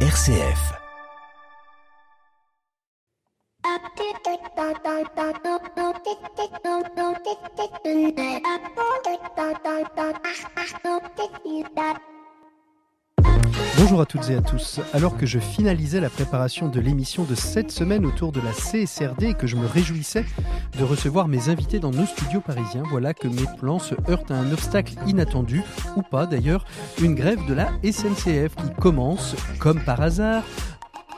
RCF. Bonjour à toutes et à tous. Alors que je finalisais la préparation de l'émission de cette semaine autour de la CSRD et que je me réjouissais de recevoir mes invités dans nos studios parisiens, voilà que mes plans se heurtent à un obstacle inattendu, ou pas d'ailleurs, une grève de la SNCF qui commence, comme par hasard,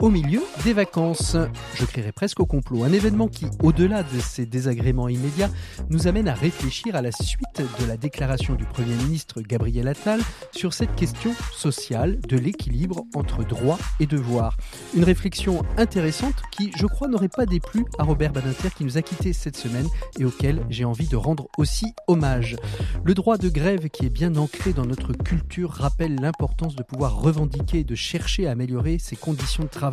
au milieu des vacances. Je crierais presque au complot. Un événement qui, au-delà de ces désagréments immédiats, nous amène à réfléchir à la suite de la déclaration du Premier ministre Gabriel Attal sur cette question sociale de l'équilibre entre droit et devoir. Une réflexion intéressante qui, je crois, n'aurait pas déplu à Robert Badinter qui nous a quittés cette semaine et auquel j'ai envie de rendre aussi hommage. Le droit de grève qui est bien ancré dans notre culture rappelle l'importance de pouvoir revendiquer et de chercher à améliorer ses conditions de travail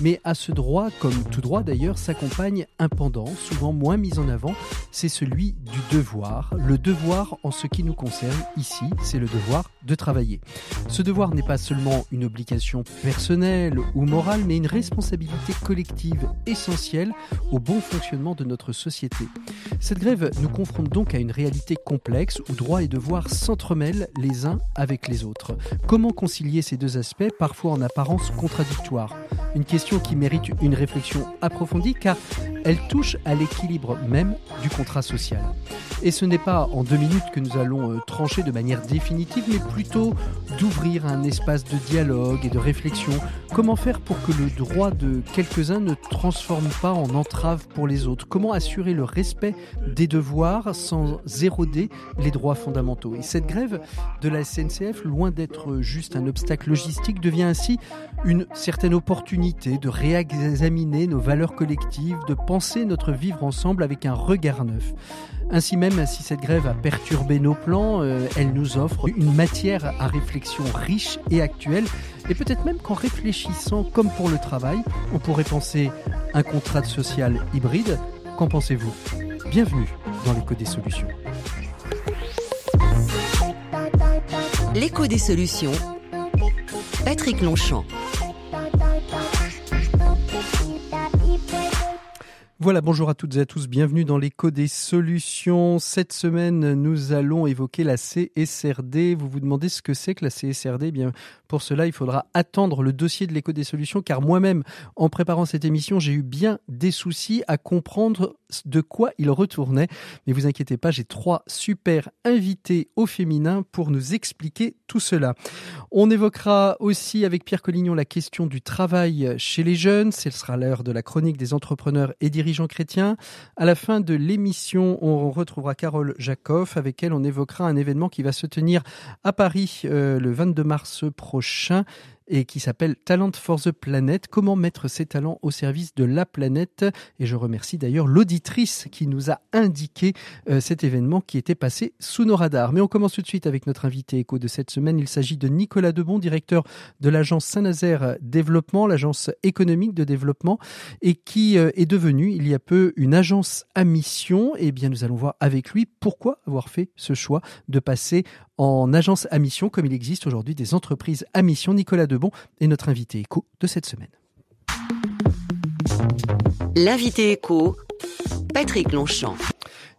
mais à ce droit, comme tout droit d'ailleurs, s'accompagne un pendant, souvent moins mis en avant, c'est celui du devoir. Le devoir en ce qui nous concerne ici, c'est le devoir de travailler. Ce devoir n'est pas seulement une obligation personnelle ou morale, mais une responsabilité collective essentielle au bon fonctionnement de notre société. Cette grève nous confronte donc à une réalité complexe où droit et devoir s'entremêlent les uns avec les autres. Comment concilier ces deux aspects, parfois en apparence contradictoires? Une question qui mérite une réflexion approfondie car elle touche à l'équilibre même du contrat social. Et ce n'est pas en deux minutes que nous allons euh, trancher de manière définitive, mais plutôt d'ouvrir un espace de dialogue et de réflexion. Comment faire pour que le droit de quelques-uns ne transforme pas en entrave pour les autres? Comment assurer le respect des devoirs sans éroder les droits fondamentaux? Et cette grève de la SNCF, loin d'être juste un obstacle logistique, devient ainsi une certaine opportunité de réexaminer nos valeurs collectives, de penser notre vivre ensemble avec un regard neuf. Ainsi même, si cette grève a perturbé nos plans, euh, elle nous offre une matière à réflexion riche et actuelle. Et peut-être même qu'en réfléchissant comme pour le travail, on pourrait penser un contrat social hybride. Qu'en pensez-vous? Bienvenue dans l'écho des solutions. L'écho des solutions. Patrick Longchamp. Voilà, bonjour à toutes et à tous, bienvenue dans l'écho des solutions. Cette semaine, nous allons évoquer la CSRD. Vous vous demandez ce que c'est que la CSRD eh bien, pour cela, il faudra attendre le dossier de l'écho des solutions, car moi-même, en préparant cette émission, j'ai eu bien des soucis à comprendre de quoi il retournait. Mais vous inquiétez pas, j'ai trois super invités au féminin pour nous expliquer tout cela. On évoquera aussi avec Pierre Collignon la question du travail chez les jeunes. Ce sera l'heure de la chronique des entrepreneurs et dirigeants Jean Chrétien. À la fin de l'émission, on retrouvera Carole Jacob, avec elle on évoquera un événement qui va se tenir à Paris euh, le 22 mars prochain et qui s'appelle Talent for the Planet. Comment mettre ses talents au service de la planète? Et je remercie d'ailleurs l'auditrice qui nous a indiqué euh, cet événement qui était passé sous nos radars. Mais on commence tout de suite avec notre invité écho de cette semaine. Il s'agit de Nicolas Debon, directeur de l'agence Saint-Nazaire Développement, l'agence économique de développement, et qui euh, est devenue il y a peu une agence à mission. Et eh bien, nous allons voir avec lui pourquoi avoir fait ce choix de passer en agence à mission, comme il existe aujourd'hui des entreprises à mission. Nicolas Debon est notre invité éco de cette semaine. L'invité éco, Patrick Longchamp.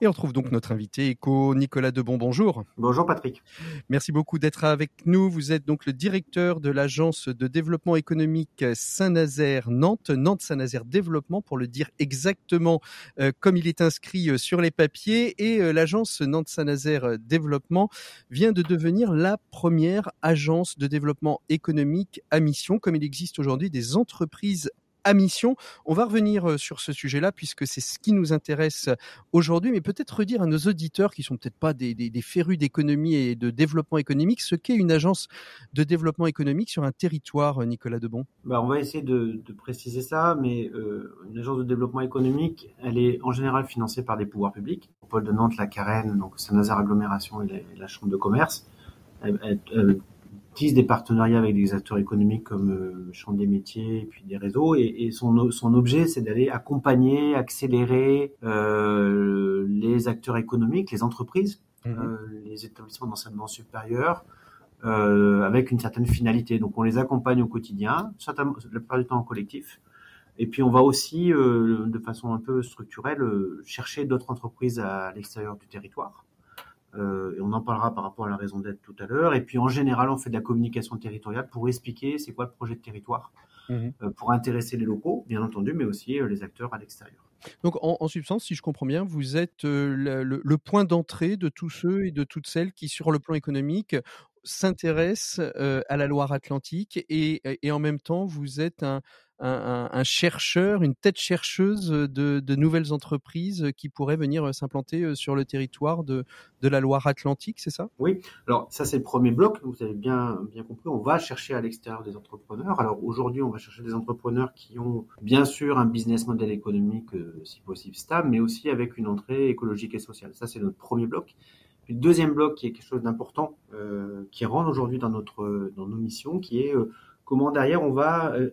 Et on retrouve donc notre invité éco, Nicolas Debon. Bonjour. Bonjour Patrick. Merci beaucoup d'être avec nous. Vous êtes donc le directeur de l'agence de développement économique Saint-Nazaire Nantes, Nantes Saint-Nazaire Développement pour le dire exactement euh, comme il est inscrit euh, sur les papiers. Et euh, l'agence Nantes Saint-Nazaire Développement vient de devenir la première agence de développement économique à mission, comme il existe aujourd'hui des entreprises à mission. On va revenir euh, sur ce sujet-là puisque c'est ce qui nous intéresse aujourd'hui, mais peut-être redire à nos auditeurs qui sont peut-être pas des, des, férus d'économie et de développement économique ce qu'est une agence de développement économique sur un territoire, euh, Nicolas Debon? Bah, on va essayer de, préciser ça, mais euh, une agence de développement économique, elle est en général financée par des pouvoirs publics. Pôle de Nantes, la Carène, donc Saint-Nazaire Agglomération et la, Chambre de commerce. Tisse des partenariats avec des acteurs économiques comme euh, Champ des métiers et puis des réseaux. Et, et son, son objet, c'est d'aller accompagner, accélérer euh, les acteurs économiques, les entreprises, mmh euh, les établissements d'enseignement supérieur, avec une certaine finalité. Donc on les accompagne au quotidien, certainement la plupart du temps en collectif. Et puis on va aussi, de façon un peu structurelle, chercher d'autres entreprises à l'extérieur du territoire. Euh, et on en parlera par rapport à la raison d'être tout à l'heure. Et puis en général, on fait de la communication territoriale pour expliquer c'est quoi le projet de territoire, mhm. euh, pour intéresser les locaux, bien entendu, mais aussi euh, les acteurs à l'extérieur. Donc en, substance, si je comprends bien, vous êtes le, point d'entrée de tous ceux et de toutes celles qui, sur le plan économique, s'intéressent à la Loire-Atlantique et, et, en même temps, vous êtes un, un, chercheur, une tête chercheuse de, nouvelles entreprises qui pourraient venir s'implanter sur le territoire de, la Loire-Atlantique, c'est ça? Oui, alors ça c'est le premier bloc, vous avez bien, bien compris, on va chercher à l'extérieur des entrepreneurs. Alors aujourd'hui on va chercher des entrepreneurs qui ont bien sûr un business model économique si possible stable, mais aussi avec une entrée écologique et sociale. Ça c'est notre premier bloc. Puis le deuxième bloc qui est quelque chose d'important, qui rentre aujourd'hui dans, notre, dans nos missions, qui est comment derrière on va euh,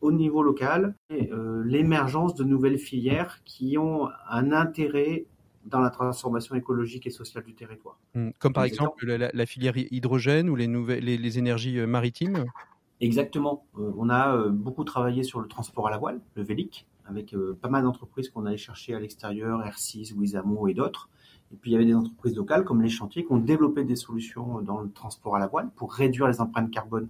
au niveau local euh, l'émergence de nouvelles filières qui ont un intérêt dans la transformation écologique et sociale du territoire. Mmh. Comme par exemple la, filière hydrogène ou les, nouvelles, les, énergies euh, maritimes Exactement. on a beaucoup travaillé sur le transport à la voile, le VELIC, avec pas mal d'entreprises qu'on allait chercher à l'extérieur, R6, Wizamo et d'autres. Et puis il y avait des entreprises locales comme les chantiers qui ont développé des solutions dans le transport à la voile pour réduire les empreintes carbone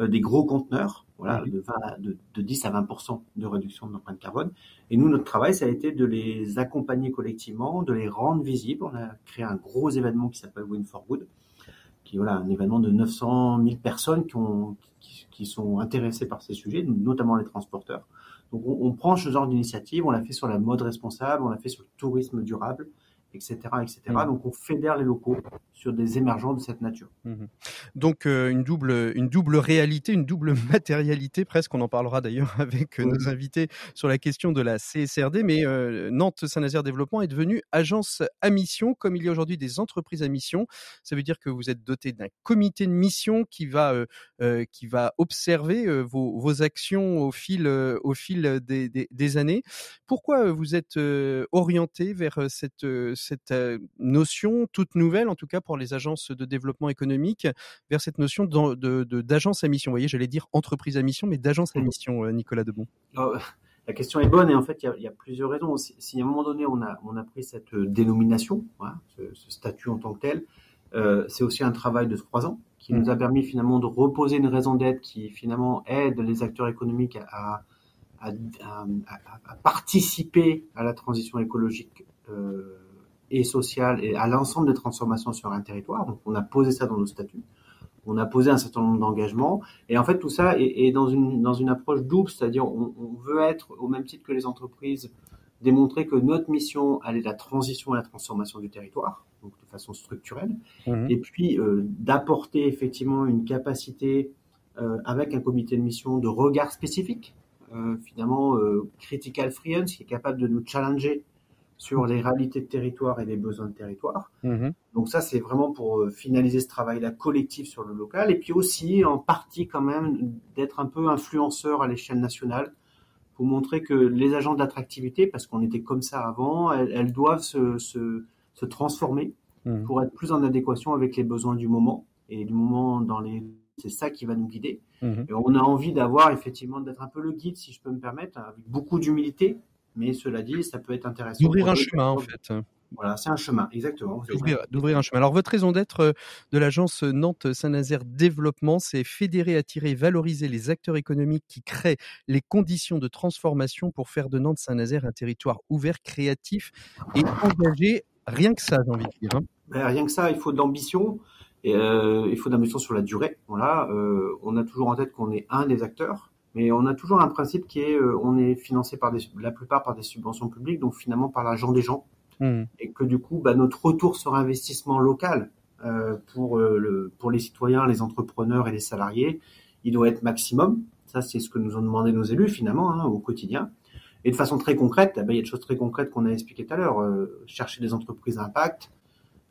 euh, des gros conteneurs, voilà, de, de, 10 à 20% de réduction de l'empreinte carbone. Et nous, notre travail, ça a été de les accompagner collectivement, de les rendre visibles. On a créé un gros événement qui s'appelle Win for Good, qui est voilà, un événement de 900 000 personnes qui, ont, qui, sont intéressées par ces sujets, notamment les transporteurs. Donc on, on prend ce genre d'initiative, on l'a fait sur la mode responsable, on l'a fait sur le tourisme durable, etc. etc. Mmh. Donc on fédère les locaux sur des émergents de cette nature. Mmh. Donc euh, une, double, une double réalité, une double matérialité presque, on en parlera d'ailleurs avec euh, nos invités sur la question de la CSRD, mais euh, Nantes-Saint-Nazaire Développement est devenue agence à mission, comme il y a aujourd'hui des entreprises à mission. Ça veut dire que vous êtes doté d'un comité de mission qui va, qui va observer vos, vos, actions au fil, au fil des, des, des années. Pourquoi vous êtes orienté vers cette cette euh, notion toute nouvelle, en tout cas pour les agences de développement économique, vers cette notion d'agence à mission. Vous voyez, j'allais dire entreprise à mission, mais d'agence à mmh. mission, euh, Nicolas Debon. la question est bonne et en fait, il y a, plusieurs raisons. Si, à un moment donné, on a, on a pris cette euh, dénomination, ce, statut en tant que tel, c'est aussi un travail de trois ans qui nous mmh. a permis finalement de reposer une raison d'être qui finalement aide les acteurs économiques à, à, participer à la transition écologique et sociale et à l'ensemble des transformations sur un territoire. Donc, on a posé ça dans nos statuts. On a posé un certain nombre d'engagements. Et en fait, tout ça est, dans, une, dans une approche double, c'est-à-dire on, veut être, au même titre que les entreprises, démontrer que notre mission, elle est la transition et la transformation du territoire, donc de façon structurelle. Mmh. Et puis, euh, d'apporter effectivement une capacité euh, avec un comité de mission de regard spécifique, euh, finalement, critical friends, qui est capable de nous challenger sur les réalités de territoire et les besoins de territoire. Mhm. Donc ça, c'est vraiment pour euh, finaliser ce travail-là collectif sur le local, et puis aussi en partie quand même d'être un peu influenceur à l'échelle nationale pour montrer que les agents d'attractivité, parce qu'on était comme ça avant, elles, doivent se, se, transformer mhm. pour être plus en adéquation avec les besoins du moment et du moment dans les c'est ça qui va nous guider. Mhm. Et on a envie d'avoir effectivement d'être un peu le guide, si je peux me permettre, avec beaucoup d'humilité, mais cela dit, ça peut être intéressant. D'ouvrir un chemin, en fait. Voilà, c'est un chemin, exactement. D'ouvrir un chemin. Alors, votre raison d'être euh, de l'agence Nantes-Saint-Nazaire Développement, c'est fédérer, attirer, valoriser les acteurs économiques qui créent les conditions de transformation pour faire de Nantes-Saint-Nazaire un territoire ouvert, créatif et engagé. Rien que ça, j'ai envie de dire. Hein. Ben, rien que ça, il faut de l'ambition. Et, euh, il faut de l'ambition sur la durée. Voilà, euh, on a toujours en tête qu'on est un des acteurs mais on a toujours un principe qui est, euh, on est financé par des, la plupart par des subventions publiques, donc finalement par l'argent des gens, mmh. et que du coup, bah, notre retour sur investissement local euh, pour euh, le, pour les citoyens, les entrepreneurs et les salariés, il doit être maximum. Ça, c'est ce que nous ont demandé nos élus finalement hein, au quotidien. Et de façon très concrète, bah, il y a des choses très concrètes qu'on a expliquées tout à l'heure. chercher des entreprises à impact,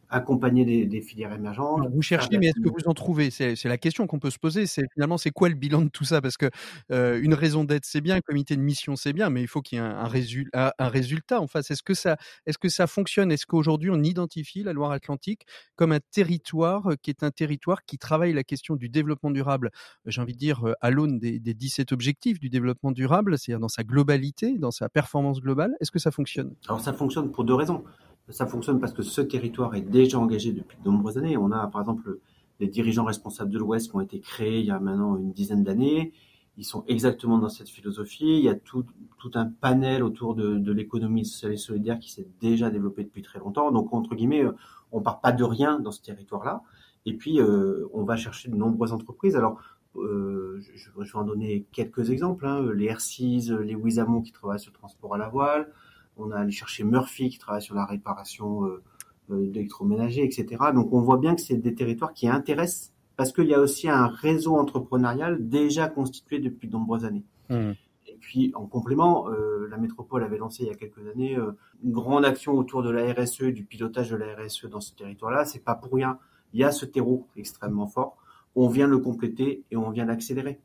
accompagner des, filières émergentes. vous cherchez, mais est-ce que vous en trouvez? C'est la question qu'on peut se poser. C'est finalement, c'est quoi le bilan de tout ça? Parce que euh, une raison d'être, c'est bien, un comité de mission, c'est bien, mais il faut qu'il y ait un, résultat, un résultat en face. Est-ce que ça, est-ce que ça fonctionne? Est-ce qu'aujourd'hui on identifie la Loire-Atlantique comme un territoire euh, qui est un territoire qui travaille la question du développement durable? J'ai envie de dire euh, à l'aune des, des 17 objectifs du développement durable, c'est-à-dire dans sa globalité, dans sa performance globale. Est-ce que ça fonctionne? Alors ça fonctionne pour deux raisons. Ça fonctionne parce que ce territoire est déjà engagé depuis de nombreuses années. On a, par exemple, les dirigeants responsables de l'Ouest qui ont été créés il y a maintenant une dizaine d'années. Ils sont exactement dans cette philosophie. Il y a tout, un panel autour de, l'économie sociale et solidaire qui s'est déjà développé depuis très longtemps. Donc, entre guillemets, euh, on part pas de rien dans ce territoire-là. Et puis, euh, on va chercher de nombreuses entreprises. Alors, euh, je, vais en donner quelques exemples. Hein. Les Airseas, les Wizamo qui travaillent sur le transport à la voile, on a allé chercher Murphy qui travaille sur la réparation euh, euh, d'électroménager, etc. Donc on voit bien que c'est des territoires qui intéressent parce qu'il y a aussi un réseau entrepreneurial déjà constitué depuis de nombreuses années. Mmh. Et puis en complément, euh, la métropole avait lancé il y a quelques années une grande action autour de la RSE, du pilotage de la RSE dans ce territoire-là. C'est pas pour rien. Il y a ce terreau extrêmement fort. On vient le compléter et on vient l'accélérer.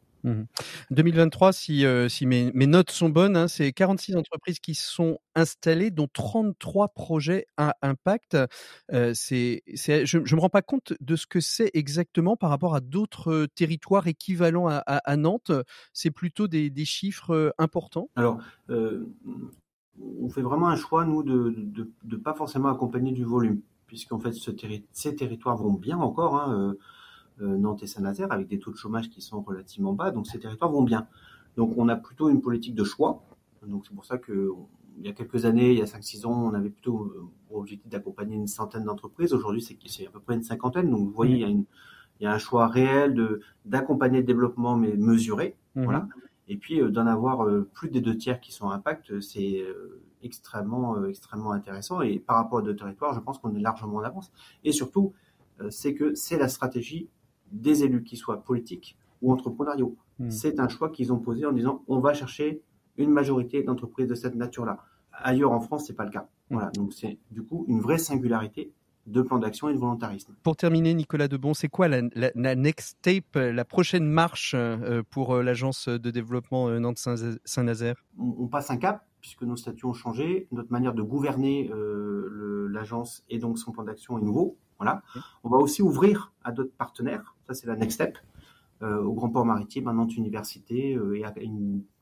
2023, mmh si, euh, si mes, mes, notes sont bonnes, hein, c'est 46 entreprises qui sont installées, dont 33 projets à impact. Euh, c'est, je ne me rends pas compte de ce que c'est exactement par rapport à d'autres territoires équivalents à, à, à Nantes. C'est plutôt des, des, chiffres importants Alors, euh, on fait vraiment un choix, nous, de ne pas forcément accompagner du volume, puisqu'en fait, ce ces territoires vont bien encore. Hein, euh, Nantes et Saint-Nazaire, avec des taux de chômage qui sont relativement bas, donc ces territoires vont bien. Donc on a plutôt une politique de choix. Donc c'est pour ça que il y a quelques années, il y a 5-6 ans, on avait plutôt euh, pour objectif d'accompagner une centaine d'entreprises. Aujourd'hui, c'est à peu près une cinquantaine. Donc vous voyez, il y a, une, il y a un choix réel de d'accompagner le développement, mais mesuré. Mhm. Voilà. Et puis euh, d'en avoir plus des deux tiers qui sont à impact, c'est extrêmement extrêmement intéressant. Et par rapport à deux territoires, je pense qu'on est largement en avance. Et surtout, c'est que c'est la stratégie des élus, qui soient politiques ou entrepreneuriaux. Hmm. C'est un choix qu'ils ont posé en disant on va chercher une majorité d'entreprises de cette nature-là. Ailleurs en France, c'est pas le cas. Hmm. Voilà, donc c'est du coup une vraie singularité de plan d'action et de volontarisme. Pour terminer, Nicolas Debon, c'est quoi la, next tape, la prochaine marche euh, pour euh, l'agence de développement euh, Nantes-Saint-Nazaire? On, passe un cap puisque nos statuts ont changé, notre manière de gouverner l'agence et donc son plan d'action est nouveau. Voilà. On va aussi ouvrir à d'autres partenaires. Ça, c'est la next step. Euh, au Grand Port Maritime, à Nantes Université euh, et à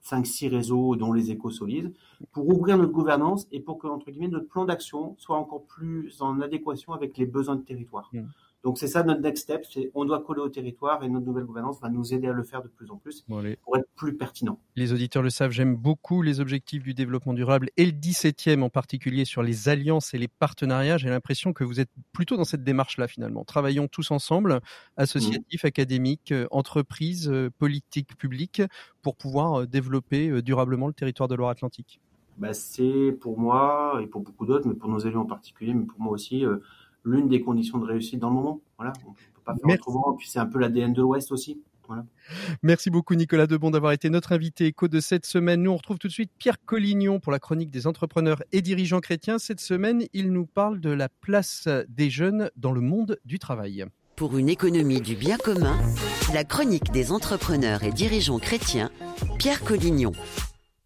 5-6 réseaux, dont les échos solides, pour ouvrir notre gouvernance et pour que, entre guillemets, notre plan d'action soit encore plus en adéquation avec les besoins de territoire. Mmh. Donc c'est ça notre next step, c'est on doit coller au territoire et notre nouvelle gouvernance va nous aider à le faire de plus en plus pour être plus pertinent. Les auditeurs le savent, j'aime beaucoup les objectifs du développement durable et le 17e en particulier sur les alliances et les partenariats. J'ai l'impression que vous êtes plutôt dans cette démarche-là finalement. Travaillons tous ensemble, associatifs, mmh. académiques, euh, entreprises, euh, politiques publiques, pour pouvoir euh, développer durablement le territoire de Loire-Atlantique. Bah, c'est pour moi et pour beaucoup d'autres, mais pour nos élus en particulier, mais pour moi aussi l'une des conditions de réussite dans le moment. Voilà, on peut pas faire autrement. Puis c'est un peu l'ADN de l'Ouest aussi. Voilà. Merci beaucoup Nicolas Debon d'avoir été notre invité éco de cette semaine. Nous on retrouve tout de suite Pierre Collignon pour la chronique des entrepreneurs et dirigeants chrétiens. Cette semaine, il nous parle de la place des jeunes dans le monde du travail. Pour une économie du bien commun, la chronique des entrepreneurs et dirigeants chrétiens, Pierre Collignon.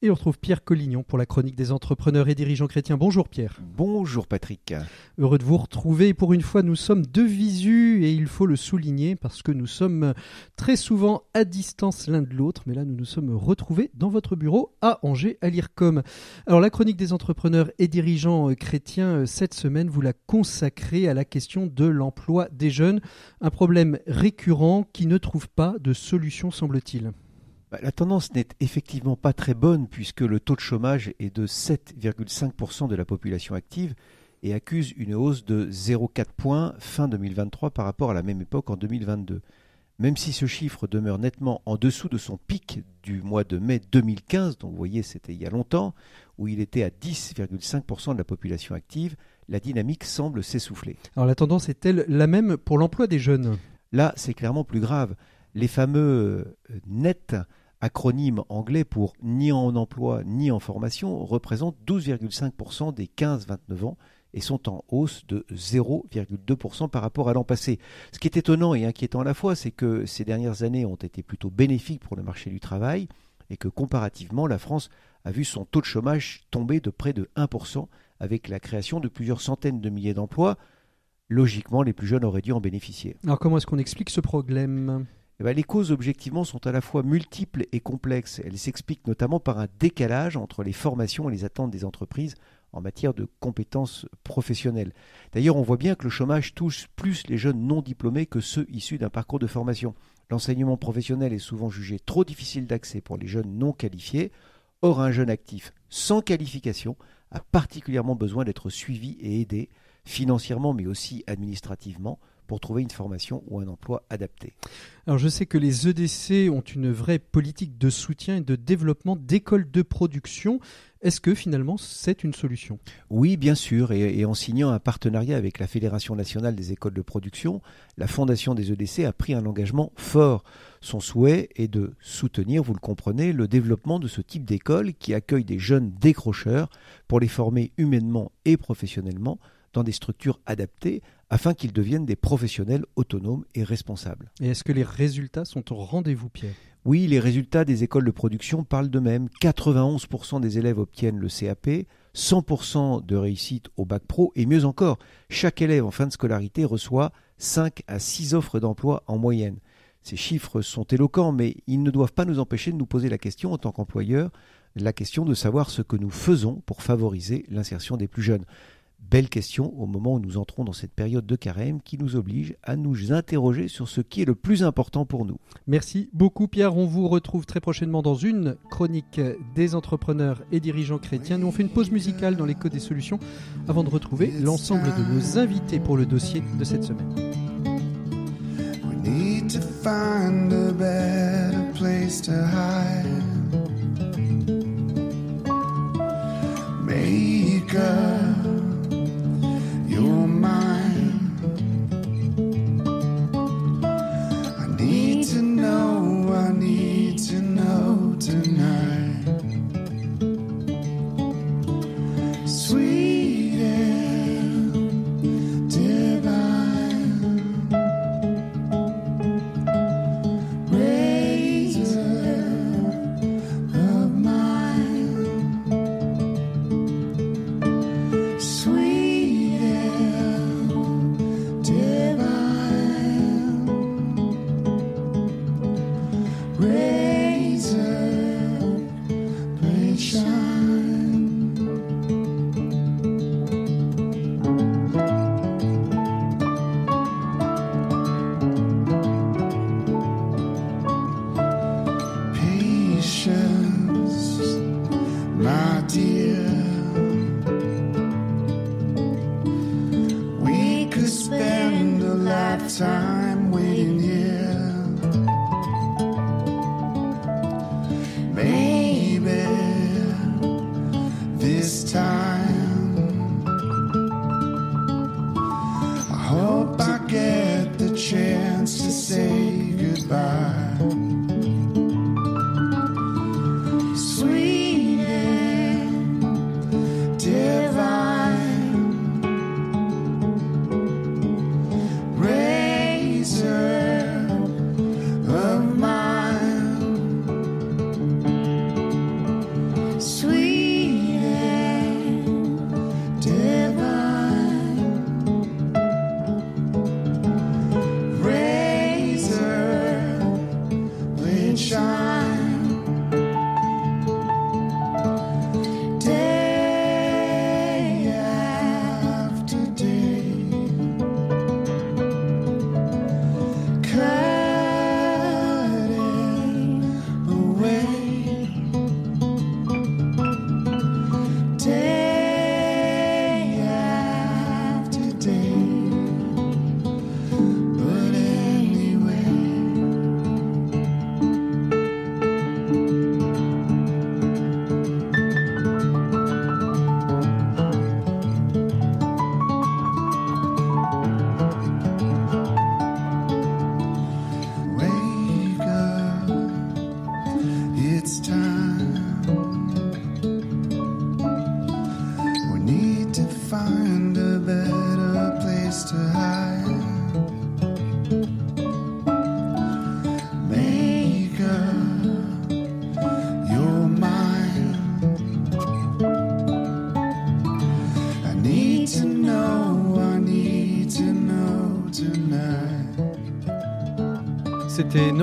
Et on retrouve Pierre Collignon pour la chronique des entrepreneurs et dirigeants chrétiens. Bonjour Pierre. Bonjour Patrick. Heureux de vous retrouver. Pour une fois, nous sommes de visu et il faut le souligner parce que nous sommes très souvent à distance l'un de l'autre. Mais là, nous nous sommes retrouvés dans votre bureau à Angers, à l'IRCOM. Alors, la chronique des entrepreneurs et dirigeants chrétiens, cette semaine, vous la consacrez à la question de l'emploi des jeunes. Un problème récurrent qui ne trouve pas de solution, semble-t-il. Bah, la tendance n'est effectivement pas très bonne puisque le taux de chômage est de 7,5% de la population active et accuse une hausse de 0,4 points fin 2023 par rapport à la même époque en 2022. Même si ce chiffre demeure nettement en dessous de son pic du mois de mai 2015, donc vous voyez c'était il y a longtemps, où il était à 10,5% de la population active, la dynamique semble s'essouffler. Alors la tendance est-elle la même pour l'emploi des jeunes? Là, c'est clairement plus grave les fameux euh, NET, acronyme anglais pour ni en emploi ni en formation, représentent 12,5% des 15-29 ans et sont en hausse de 0,2% par rapport à l'an passé. Ce qui est étonnant et inquiétant à la fois, c'est que ces dernières années ont été plutôt bénéfiques pour le marché du travail et que comparativement, la France a vu son taux de chômage tomber de près de 1% avec la création de plusieurs centaines de milliers d'emplois. Logiquement, les plus jeunes auraient dû en bénéficier. Alors comment est-ce qu'on explique ce problème? Eh ben, les causes objectivement sont à la fois multiples et complexes. Elles s'expliquent notamment par un décalage entre les formations et les attentes des entreprises en matière de compétences professionnelles. D'ailleurs, on voit bien que le chômage touche plus les jeunes non diplômés que ceux issus d'un parcours de formation. L'enseignement professionnel est souvent jugé trop difficile d'accès pour les jeunes non qualifiés. Or, un jeune actif sans qualification a particulièrement besoin d'être suivi et aidé, financièrement mais aussi administrativement, pour trouver une formation ou un emploi adapté. Alors je sais que les EDC ont une vraie politique de soutien et de développement d'écoles de production. Est-ce que finalement c'est une solution? Oui, bien sûr, et, en signant un partenariat avec la Fédération nationale des écoles de production, la Fondation des EDC a pris un engagement fort. Son souhait est de soutenir, vous le comprenez, le développement de ce type d'école qui accueille des jeunes décrocheurs pour les former humainement et professionnellement dans des structures adaptées afin qu'ils deviennent des professionnels autonomes et responsables. Et est-ce que les résultats sont au rendez-vous, Pierre? Oui, les résultats des écoles de production parlent d'eux-mêmes. 91% des élèves obtiennent le CAP, 100% de réussite au bac pro, et mieux encore, chaque élève en fin de scolarité reçoit 5 à 6 offres d'emploi en moyenne. Ces chiffres sont éloquents, mais ils ne doivent pas nous empêcher de nous poser la question en tant qu'employeur, la question de savoir ce que nous faisons pour favoriser l'insertion des plus jeunes. Belle question au moment où nous entrons dans cette période de carême qui nous oblige à nous interroger sur ce qui est le plus important pour nous. Merci beaucoup Pierre, on vous retrouve très prochainement dans une chronique des entrepreneurs et dirigeants chrétiens. Nous on fait une pause musicale dans l'écho des solutions avant de retrouver l'ensemble de nos invités pour le dossier de cette semaine.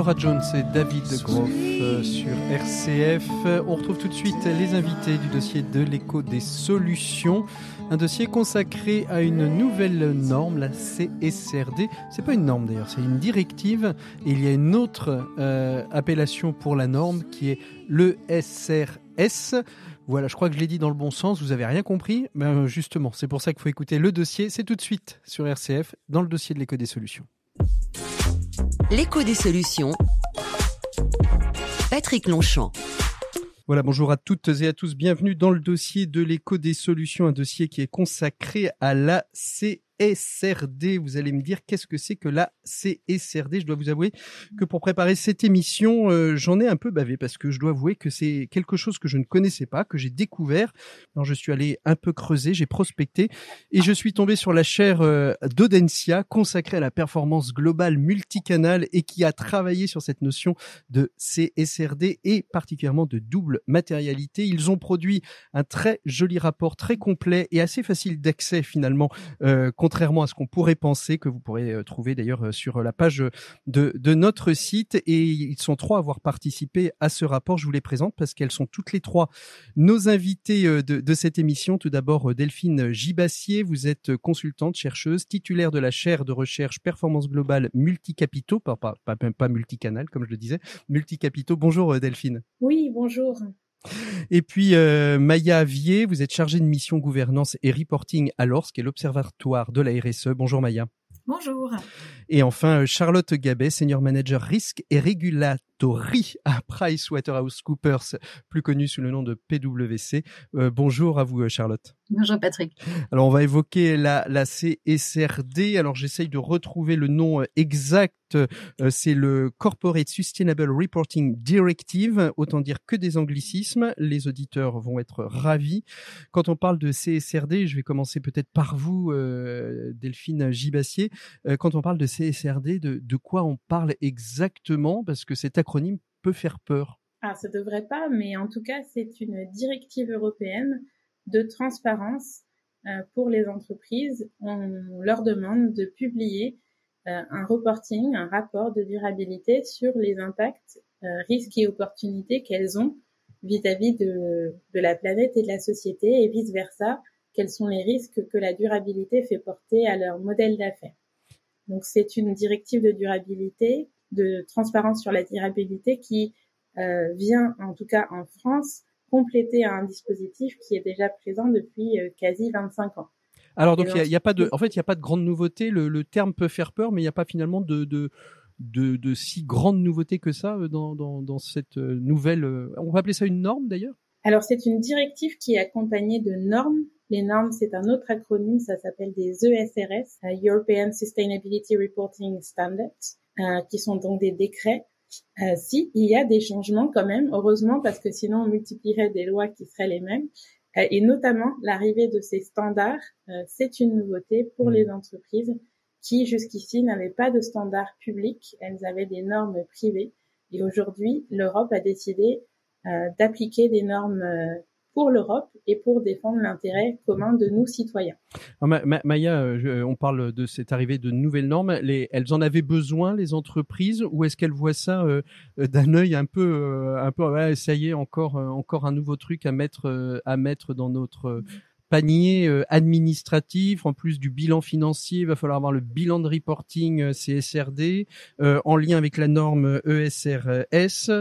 Nora Jones et David Groff euh, sur RCF. On retrouve tout de suite les invités du dossier de l'écho des solutions. Un dossier consacré à une nouvelle norme, la CSRD. C'est pas une norme d'ailleurs, c'est une directive. Et il y a une autre euh, appellation pour la norme qui est le SRS. Voilà, je crois que je l'ai dit dans le bon sens, vous avez rien compris. Ben justement, c'est pour ça qu'il faut écouter le dossier. C'est tout de suite sur RCF, dans le dossier de l'écho des solutions. L'écho des solutions. Patrick Longchamp. Voilà, bonjour à toutes et à tous. Bienvenue dans le dossier de l'écho des solutions, un dossier qui est consacré à la C CSRD. Vous allez me dire qu'est-ce que c'est que la CSRD Je dois vous avouer que pour préparer cette émission, euh, j'en ai un peu bavé parce que je dois avouer que c'est quelque chose que je ne connaissais pas, que j'ai découvert. Alors je suis allé un peu creuser, j'ai prospecté et je suis tombé sur la chaire euh, d'Audencia consacrée à la performance globale multicanal et qui a travaillé sur cette notion de CSRD et particulièrement de double matérialité. Ils ont produit un très joli rapport, très complet et assez facile d'accès finalement. Euh, contrairement à ce qu'on pourrait penser, que vous pourrez euh, trouver d'ailleurs euh, sur la page de, notre site. Et ils sont trois à avoir participé à ce rapport. Je vous les présente parce qu'elles sont toutes les trois nos invités euh, de, cette émission. Tout d'abord, Delphine Gibassier, vous êtes consultante, chercheuse, titulaire de la chaire de recherche performance globale multicapitaux, pas, pas, pas, pas multicanal comme je le disais, multicapitaux. Bonjour Delphine. Oui, bonjour. Et puis euh, Maya Avier, vous êtes chargée de mission gouvernance et reporting à l'ORS, qui est l'Observatoire de la RSE. Bonjour Maya. Bonjour. Et enfin euh, Charlotte Gabet, senior manager risque et régulatory à PricewaterhouseCoopers, plus connu sous le nom de PwC. Euh, bonjour à vous euh, Charlotte. Bonjour Patrick. Alors on va évoquer la, la CSRD. Alors j'essaye de retrouver le nom exact. C'est le Corporate Sustainable Reporting Directive. Autant dire que des anglicismes. Les auditeurs vont être ravis. Quand on parle de CSRD, je vais commencer peut-être par vous, Delphine Gibassier. Quand on parle de CSRD, de, quoi on parle exactement Parce que cet acronyme peut faire peur. Ah, ça devrait pas, mais en tout cas, c'est une directive européenne de transparence euh, pour les entreprises. On leur demande de publier euh, un reporting, un rapport de durabilité sur les impacts, euh, risques et opportunités qu'elles ont vis-à-vis de, de la planète et de la société et vice-versa, quels sont les risques que la durabilité fait porter à leur modèle d'affaires? Donc c'est une directive de durabilité, de transparence sur la durabilité qui euh, vient, en tout cas en France, compléter un dispositif qui est déjà présent depuis euh, quasi 25 ans. Alors donc il y, a pas de, en fait il n'y a pas de grande nouveauté. Le, le, terme peut faire peur, mais il n'y a pas finalement de, de de, de, si grande nouveauté que ça euh, dans, dans, dans cette nouvelle. On va appeler ça une norme d'ailleurs? Alors c'est une directive qui est accompagnée de normes. Les normes, c'est un autre acronyme, ça s'appelle des ESRS, European Sustainability Reporting Standards, euh, qui sont donc des décrets euh, si, il y a des changements quand même, heureusement, parce que sinon on multiplierait des lois qui seraient les mêmes. Euh, et notamment, l'arrivée de ces standards, euh, c'est une nouveauté pour mmh. les entreprises qui jusqu'ici n'avaient pas de standards publics, elles avaient des normes privées. Et aujourd'hui, l'Europe a décidé euh, d'appliquer des normes euh, pour l'Europe et pour défendre l'intérêt commun de nous citoyens. Maya, euh, on parle de cette arrivée de nouvelles normes. Les, elles en avaient besoin, les entreprises, ou est-ce qu'elles voient ça euh, d'un œil un peu, euh, un peu, ouais, ça y est, encore, encore un nouveau truc à mettre, à mettre dans notre panier euh, administratif, en plus du bilan financier, il va falloir avoir le bilan de reporting euh, CSRD euh, en lien avec la norme ESRS,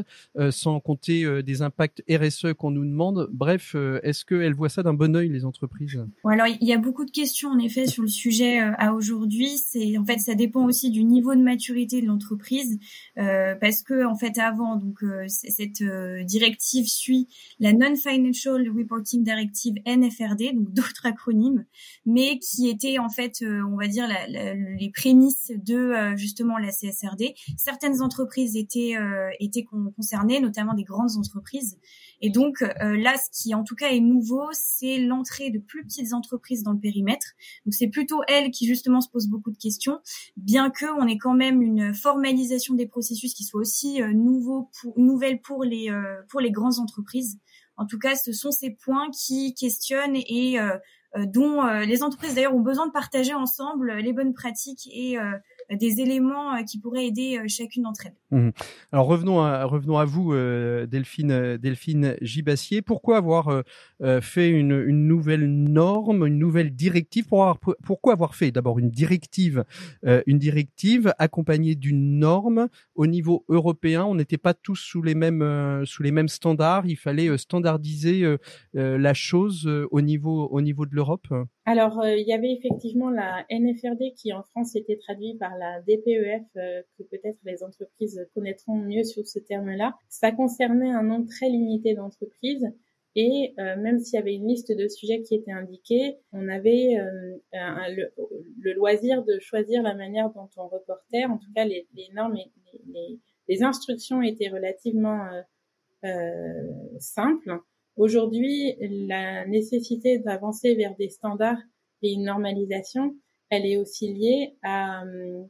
sans compter des impacts RSE qu'on nous demande. Bref, est-ce qu'elles voient ça d'un bon oeil les entreprises? Alors il y a beaucoup de questions en effet sur le sujet à aujourd'hui. En fait ça dépend aussi du niveau de maturité de l'entreprise parce que en fait avant donc cette directive suit la Non-Financial Reporting Directive NFRD d'autres acronymes, mais qui étaient en fait, euh, on va dire, la, la, les prémices de euh, justement la CSRD. Certaines entreprises étaient euh, étaient concernées, notamment des grandes entreprises. Et donc là, ce qui en tout cas est nouveau, c'est l'entrée de plus petites entreprises dans le périmètre. Donc c'est plutôt elles qui justement se posent beaucoup de questions, bien que on ait quand même une formalisation des processus qui soit aussi nouveau pour, nouvelle pour les pour les grandes entreprises. En tout cas, ce sont ces points qui questionnent et euh, euh, dont euh, les entreprises d'ailleurs ont besoin de partager ensemble les bonnes pratiques et des éléments qui pourraient aider chacune d'entre elles. Mmh. Alors revenons à, vous, Delphine, Delphine Gibassier. Pourquoi avoir fait une, nouvelle norme, une nouvelle directive? Pourquoi avoir fait d'abord une directive, une directive accompagnée d'une norme? Au niveau européen On n'était pas tous sous les mêmes standards. Il fallait standardiser la chose au niveau de l'Europe. Alors, euh, il y avait effectivement la NFRD qui en France était traduite par la DPEF, euh, que peut-être les entreprises connaîtront mieux sous ce terme-là. Ça concernait un nombre très limité d'entreprises. Et euh, même s'il y avait une liste de sujets qui était indiquée, on avait le, loisir de choisir la manière dont on reportait. En tout cas, les, normes et les, les, instructions étaient relativement simples. Aujourd'hui, la nécessité d'avancer vers des standards et une normalisation, elle est aussi liée à, euh,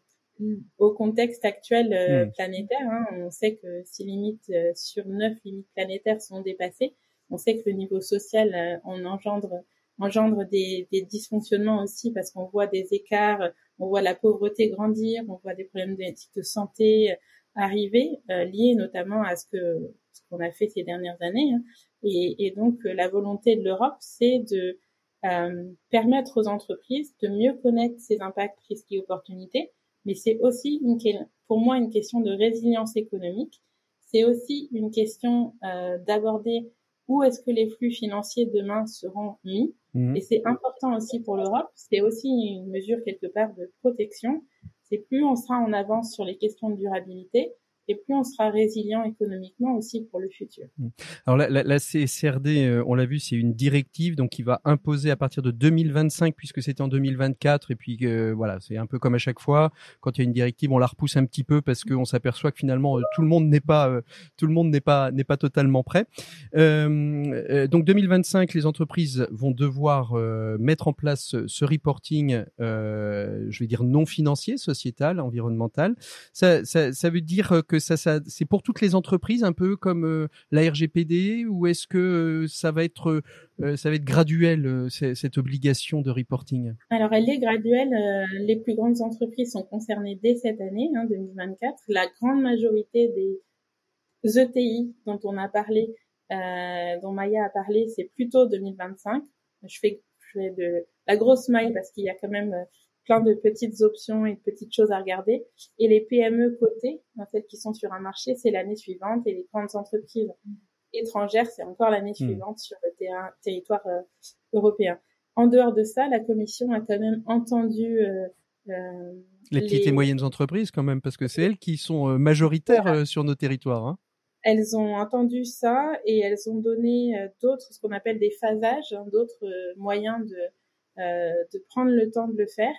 au contexte actuel euh, hmm. planétaire. Hein. On sait que six limites euh, sur neuf limites planétaires sont dépassées. On sait que le niveau social on engendre engendre des, des, dysfonctionnements aussi parce qu'on voit des écarts, on voit la pauvreté grandir, on voit des problèmes de santé arriver, liés notamment à ce que ce qu'on a fait ces dernières années. Hein. Et, et, donc la volonté de l'Europe, c'est de euh, permettre aux entreprises de mieux connaître ces impacts, risques et opportunités, mais c'est aussi une, pour moi une question de résilience économique. C'est aussi une question euh, d'aborder où est-ce que les flux financiers demain seront mis. Mmh. Et c'est important aussi pour l'Europe. C'est aussi une mesure quelque part de protection. C'est plus on sera en avance sur les questions de durabilité, et plus on sera résilient économiquement aussi pour le futur. Mmh. Alors la, la, CSRD, euh, on l'a vu, c'est une directive donc qui va imposer à partir de 2025 puisque c'était en 2024 et puis euh, voilà, c'est un peu comme à chaque fois quand il y a une directive, on la repousse un petit peu parce qu'on s'aperçoit que finalement euh, tout le monde n'est pas tout le monde n'est pas n'est pas totalement prêt. donc 2025, les entreprises vont devoir mettre en place ce reporting, je vais dire non financier, sociétal, environnemental. Ça, ça, ça veut dire c'est pour toutes les entreprises un peu comme euh, la RGPD ou est-ce que euh, ça va être euh, ça va être graduel cette obligation de reporting? Alors elle est graduelle. les plus grandes entreprises sont concernées dès cette année, hein, 2024. La grande majorité des ETI dont on a parlé, dont Maya a parlé, c'est plutôt 2025. Je fais, je fais de la grosse maille parce qu'il y a quand même plein de petites options et de petites choses à regarder. Et les PME cotées, celles qui sont sur un marché, c'est l'année suivante. Et les grandes entreprises étrangères, c'est encore l'année hmm. suivante sur le territoire euh, européen. En dehors de ça, la Commission a quand même entendu euh, euh, les petites et moyennes entreprises quand même, parce que c'est elles qui sont majoritaires sur nos territoires. Hein. Elles ont entendu ça et elles ont donné d'autres, ce qu'on appelle des phasages, hein, d'autres moyens de, de prendre le temps de le faire.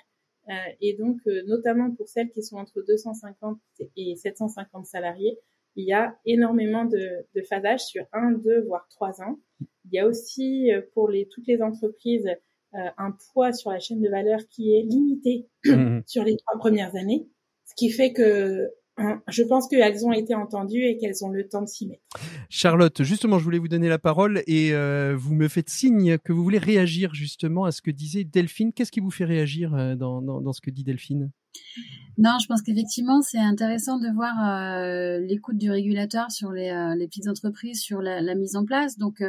Euh, et donc, euh, notamment pour celles qui sont entre 250 et 750 salariés, il y a énormément de, de phasage sur un, deux, voire trois ans. Il y a aussi euh, pour les, toutes les entreprises un poids sur la chaîne de valeur qui est limité mmh. sur les trois premières années, ce qui fait que je pense qu'elles ont été entendues et qu'elles ont le temps de s'y mettre. Charlotte, justement, je voulais vous donner la parole et euh, vous me faites signe que vous voulez réagir justement à ce que disait Delphine. Qu'est-ce qui vous fait réagir euh, dans, dans, ce que dit Delphine? Non, je pense qu'effectivement, c'est intéressant de voir euh, l'écoute du régulateur sur les, les, petites entreprises, sur la, la mise en place. Donc,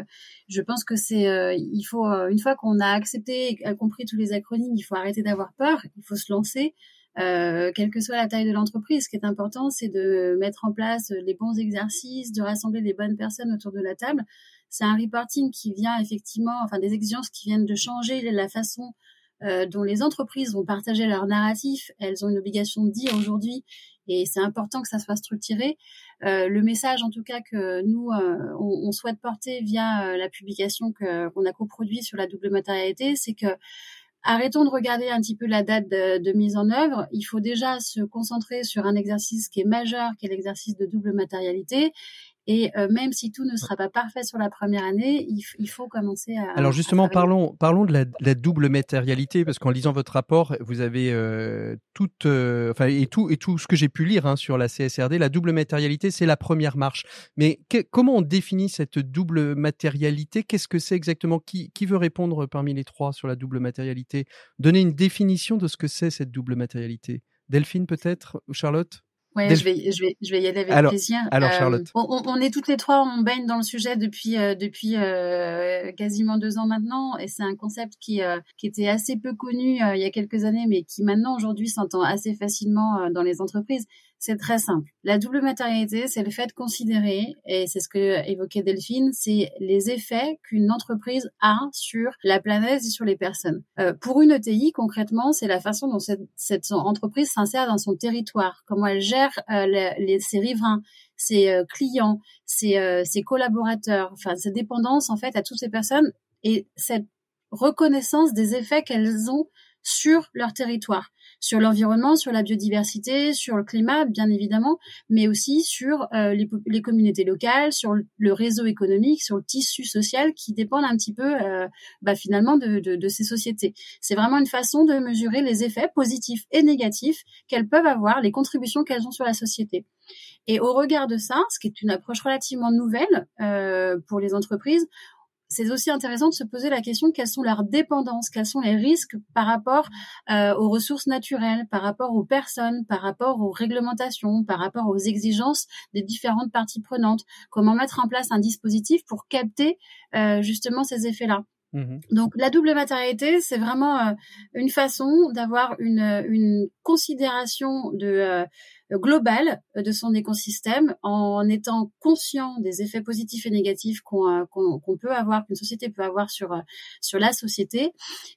je pense que c'est, il faut une fois qu'on a accepté et compris tous les acronymes, il faut arrêter d'avoir peur, il faut se lancer. Euh, quelle que soit la taille de l'entreprise. Ce qui est important, c'est de mettre en place les bons exercices, de rassembler les bonnes personnes autour de la table. C'est un reporting qui vient effectivement, enfin des exigences qui viennent de changer la façon euh, dont les entreprises vont partager leur narratif. Elles ont une obligation de dire aujourd'hui, et c'est important que ça soit structuré. Euh, le message, en tout cas, que nous euh, on, souhaite porter via euh, la publication qu'on a coproduit sur la double matérialité, c'est que Arrêtons de regarder un petit peu la date de, mise en œuvre. Il faut déjà se concentrer sur un exercice qui est majeur, qui est l'exercice de double matérialité. Et euh, même si tout ne sera pas parfait sur la première année, il, faut commencer à. Alors justement, parlons parlons de la, double matérialité parce qu'en lisant votre rapport, vous avez euh, toute, euh, enfin et tout et tout ce que j'ai pu lire hein, sur la CSRD, la double matérialité, c'est la première marche. Mais comment on définit cette double matérialité? Qu'est-ce que c'est exactement? Qui, qui veut répondre parmi les trois sur la double matérialité? Donner une définition de ce que c'est cette double matérialité. Delphine peut-être? Ou Charlotte? Ouais, je vais, je vais, je vais y aller avec alors, plaisir. Alors, euh, Charlotte. on, on, est toutes les trois, on baigne dans le sujet depuis euh, depuis euh, quasiment deux ans maintenant, et c'est un concept qui euh, qui était assez peu connu il y a quelques années, mais qui maintenant aujourd'hui s'entend assez facilement dans les entreprises. C'est très simple. La double matérialité, c'est le fait de considérer, et c'est ce que évoquait Delphine, c'est les effets qu'une entreprise a sur la planète et sur les personnes. Euh, pour une ETI, concrètement, c'est la façon dont cette, entreprise s'insère dans son territoire, comment elle gère euh, ses riverains, ses euh, clients, ses, ses collaborateurs, enfin ses dépendances en fait à toutes ces personnes et cette reconnaissance des effets qu'elles ont sur leur territoire sur l'environnement, sur la biodiversité, sur le climat, bien évidemment, mais aussi sur euh, les, les, communautés locales, sur le réseau économique, sur le tissu social qui dépendent un petit peu euh, bah, finalement de, de, de, ces sociétés. C'est vraiment une façon de mesurer les effets positifs et négatifs qu'elles peuvent avoir, les contributions qu'elles ont sur la société. Et au regard de ça, ce qui est une approche relativement nouvelle euh, pour les entreprises, c'est aussi intéressant de se poser la question quelles sont leurs dépendances, quels sont les risques par rapport euh, aux ressources naturelles, par rapport aux personnes, par rapport aux réglementations, par rapport aux exigences des différentes parties prenantes? Comment mettre en place un dispositif pour capter euh, justement ces effets-là? Mmh Donc la double matérialité, c'est vraiment euh, une façon d'avoir une, une considération de global euh, de son écosystème en étant conscient des effets positifs et négatifs qu'on euh, peut avoir, qu'une société peut avoir sur euh, sur la société,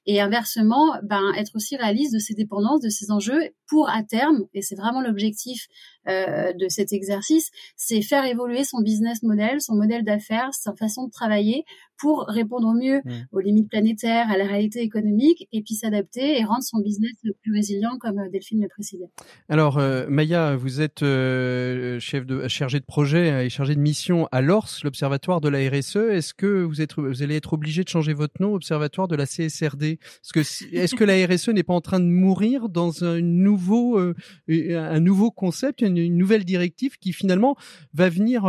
et inversement, ben être aussi réaliste de ses dépendances, de ses enjeux, pour à terme, et c'est vraiment l'objectif euh, de cet exercice, c'est faire évoluer son business model, son modèle d'affaires, sa façon de travailler pour répondre au mieux mmh. aux limites planétaires, à la réalité économique, et puis s'adapter et rendre son business le plus résilient, comme Delphine le précisait. Alors, euh, Maya, vous êtes euh, chef de chargé de projet et chargé de mission à l'ORS, l'Observatoire de la RSE. Est-ce que vous êtes vous allez être obligé de changer votre nom, Observatoire de la CSRD Est-ce que la RSE n'est pas en train de mourir dans un nouveau un nouveau concept, une, nouvelle directive qui finalement va venir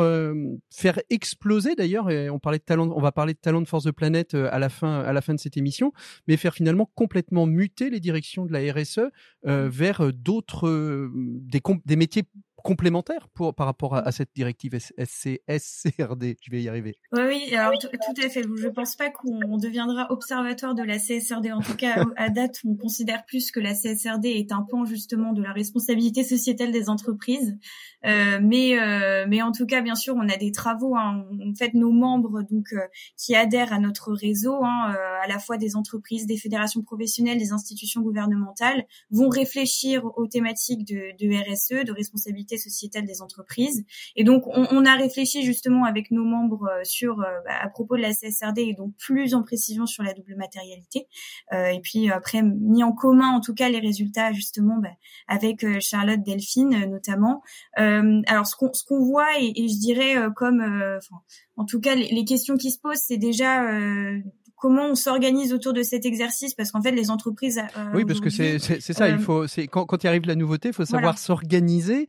faire exploser d'ailleurs. On parlait de talent, on va parler de talent de force de planète à la fin à la fin de cette émission, mais faire finalement complètement muter les directions de la RSE vers d'autres des des métiers complémentaire par rapport à, cette directive SCSCRD. Je vais y arriver. Oui, oui tout à fait. Je ne pense pas qu'on deviendra observatoire de la CSRD. En tout cas, à date, on considère plus que la CSRD est un pan justement de la responsabilité sociétale des entreprises. Euh, mais, euh, mais en tout cas, bien sûr, on a des travaux. Hein. En fait, nos membres donc euh, qui adhèrent à notre réseau, hein, à la fois des entreprises, des fédérations professionnelles, des institutions gouvernementales, vont réfléchir aux thématiques de, de RSE, de responsabilité sociétale des entreprises. Et donc, on, a réfléchi justement avec nos membres euh, sur, euh, bah, à propos de la CSRD et donc plus en précision sur la double matérialité. Euh, et puis après, mis en commun en tout cas les résultats justement bah, avec Charlotte Delphine notamment. alors, ce qu'on ce qu'on voit et, je dirais comme, en tout cas, les, les, questions qui se posent, c'est déjà comment on s'organise autour de cet exercice parce qu'en fait les entreprises euh, oui parce que c'est c'est ça il euh, faut c'est quand quand il arrive la nouveauté il faut savoir s'organiser.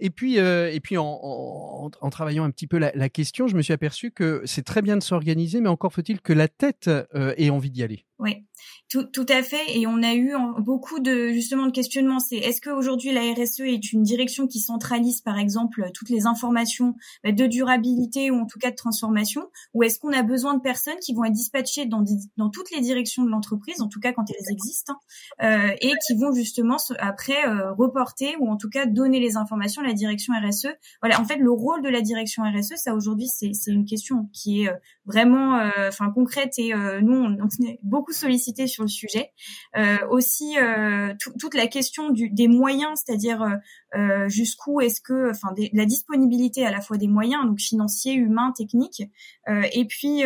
Et puis euh, et puis en, en, en, travaillant un petit peu la, la, question je me suis aperçu que c'est très bien de s'organiser mais encore faut-il que la tête euh, ait envie d'y aller oui tout, tout à fait. Et on a eu beaucoup de justement de questionnements. C'est est-ce qu'aujourd'hui la RSE est une direction qui centralise par exemple toutes les informations bah, de durabilité ou en tout cas de transformation, ou est-ce qu'on a besoin de personnes qui vont être dispatchées dans, dans toutes les directions de l'entreprise, en tout cas quand elles existent, hein, euh, et qui vont justement après euh, reporter ou en tout cas donner les informations à la direction RSE. Voilà, en fait le rôle de la direction RSE, ça aujourd'hui c'est une question qui est euh, vraiment euh, enfin concrète et nous on, on beaucoup sollicité sur le sujet. Euh, aussi euh, toute la question du, des moyens, c'est-à-dire euh, jusqu'où est-ce que, enfin, la disponibilité à la fois des moyens, donc financiers, humains, techniques, et puis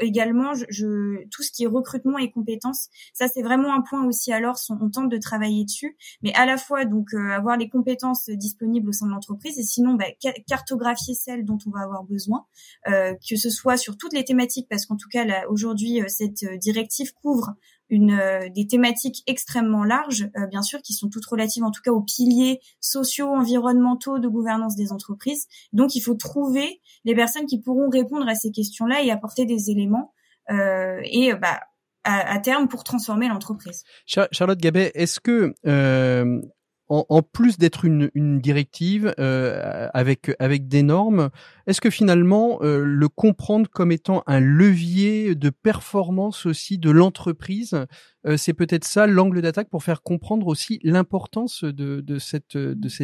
également je, tout ce qui est recrutement et compétences. Ça c'est vraiment un point aussi. Alors on, tente de travailler dessus, mais à la fois donc avoir les compétences disponibles au sein de l'entreprise et sinon bah, cartographier celles dont on va avoir besoin, que ce soit sur toutes les thématiques, parce qu'en tout cas aujourd'hui cette directive couvre une, euh, des thématiques extrêmement larges, euh, bien sûr, qui sont toutes relatives en tout cas aux piliers sociaux, environnementaux de gouvernance des entreprises. Donc, il faut trouver les personnes qui pourront répondre à ces questions-là et apporter des éléments euh, et bah, à, terme pour transformer l'entreprise. Charlotte Gabet, est-ce que en, plus d'être une, directive euh, avec avec des normes, est-ce que finalement euh, le comprendre comme étant un levier de performance aussi de l'entreprise, euh, c'est peut-être ça l'angle d'attaque pour faire comprendre aussi l'importance de, cette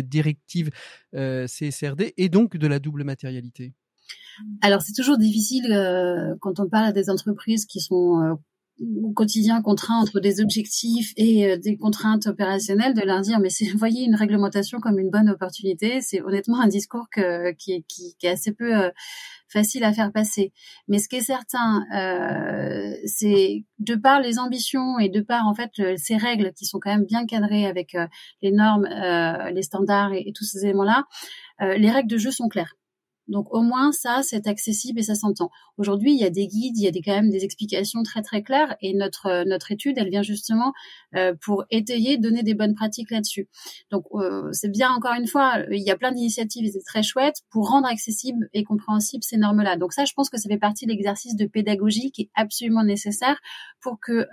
directive CSRD et donc de la double matérialité? Alors c'est toujours difficile quand on parle à des entreprises qui sont quotidien contraint entre des objectifs et euh, des contraintes opérationnelles de leur dire mais c'est voyez une réglementation comme une bonne opportunité c'est honnêtement un discours qui, est assez peu euh, facile à faire passer. Mais ce qui est certain euh, c'est de par les ambitions et de par en fait ces règles qui sont quand même bien cadrées avec euh, les normes les standards et, et, tous ces éléments là les règles de jeu sont claires donc au moins ça, c'est accessible et ça s'entend. Aujourd'hui, il y a des guides, il y a des, quand même des explications très très claires et notre euh, notre étude, elle vient justement euh, pour étayer, donner des bonnes pratiques là-dessus. Donc euh, c'est bien encore une fois, il y a plein d'initiatives, c'est très chouette pour rendre accessible et compréhensible ces normes-là. Donc ça, je pense que ça fait partie de l'exercice de pédagogie qui est absolument nécessaire pour que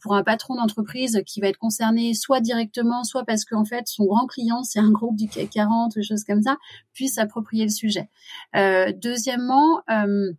pour un patron d'entreprise qui va être concerné soit directement, soit parce qu'en fait son grand client c'est un groupe du CAC 40 ou choses comme ça, puisse s'approprier le sujet. Euh, deuxièmement, euh,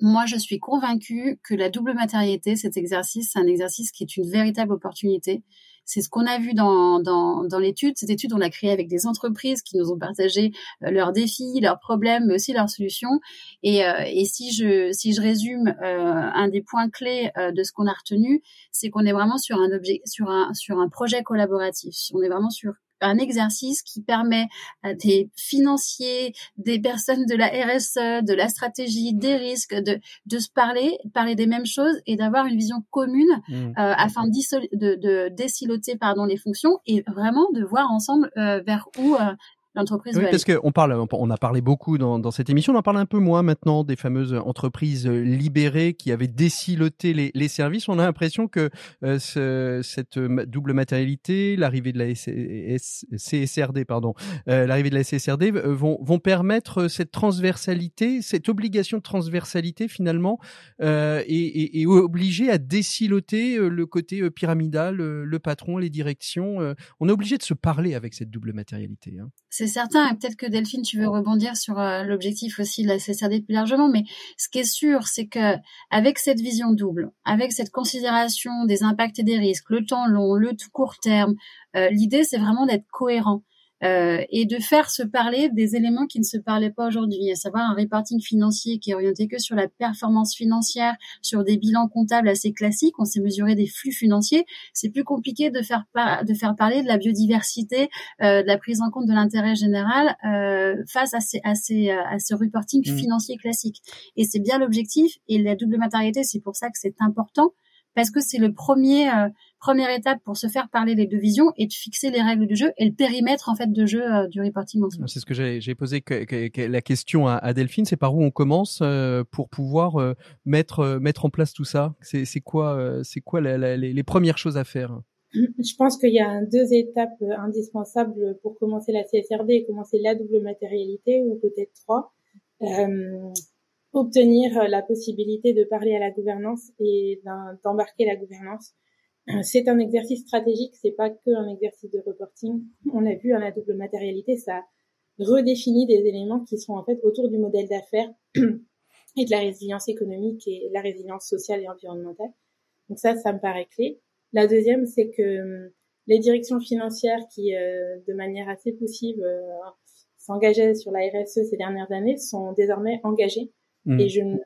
moi, je suis convaincue que la double matérialité, cet exercice, c'est un exercice qui est une véritable opportunité. C'est ce qu'on a vu dans, dans, dans l'étude. Cette étude, on l'a créée avec des entreprises qui nous ont partagé euh, leurs défis, leurs problèmes, mais aussi leurs solutions. Et, euh, et si je si je résume euh, un des points clés de ce qu'on a retenu, c'est qu'on est vraiment sur un objet, sur un sur un projet collaboratif. On est vraiment sur un exercice qui permet à des financiers, des personnes de la RSE, de la stratégie, des risques, de, de se parler, parler des mêmes choses et d'avoir une vision commune mmh. euh, afin de, de, désiloter pardon les fonctions et vraiment de voir ensemble euh, vers où euh, oui, parce qu'on parle, on a parlé beaucoup dans, dans, cette émission, on en parle un peu moins maintenant des fameuses entreprises euh, libérées qui avaient déciloté les, les services. On a l'impression que euh, ce, cette double matérialité, l'arrivée de la CSRD, pardon, euh, l'arrivée de la CSRD vont, vont permettre cette transversalité, cette obligation de transversalité finalement, euh, et, et, et, obliger à déciloter le côté pyramidal, le patron, les directions. on est obligé de se parler avec cette double matérialité. Hein. C'est certain, peut-être que Delphine, tu veux rebondir sur euh, l'objectif aussi de la CSRD plus largement, mais ce qui est sûr, c'est que avec cette vision double, avec cette considération des impacts et des risques, le temps long, le court terme, euh, l'idée c'est vraiment d'être cohérent. Euh, et de faire se parler des éléments qui ne se parlaient pas aujourd'hui, à savoir un reporting financier qui est orienté que sur la performance financière, sur des bilans comptables assez classiques. On s'est mesuré des flux financiers. C'est plus compliqué de faire de faire parler de la biodiversité, euh, de la prise en compte de l'intérêt général euh, face à ces, à ces, à ce reporting mmh. financier classique. Et c'est bien l'objectif. Et la double matérialité, c'est pour ça que c'est important parce que c'est le premier euh, première étape pour se faire parler les deux visions et de fixer les règles du jeu et le périmètre en fait de jeu euh, du reporting C'est ce que j'ai posé la question à, Delphine, c'est par où on commence euh, pour pouvoir mettre mettre en place tout ça? C'est quoi c'est quoi les, premières choses à faire? Je pense qu'il y a deux étapes indispensables pour commencer la CSRD et commencer la double matérialité ou peut-être trois obtenir euh, la possibilité de parler à la gouvernance et d'embarquer la gouvernance. Euh, c'est un exercice stratégique, c'est pas que un exercice de reporting. On l'a vu à la double matérialité, ça redéfinit des éléments qui sont en fait autour du modèle d'affaires et de la résilience économique et la résilience sociale et environnementale. Donc ça, ça me paraît clé. La deuxième, c'est que hum, les directions financières qui, euh, de manière assez poussive, s'engageaient sur la RSE ces dernières années, sont désormais engagées et mm. je ne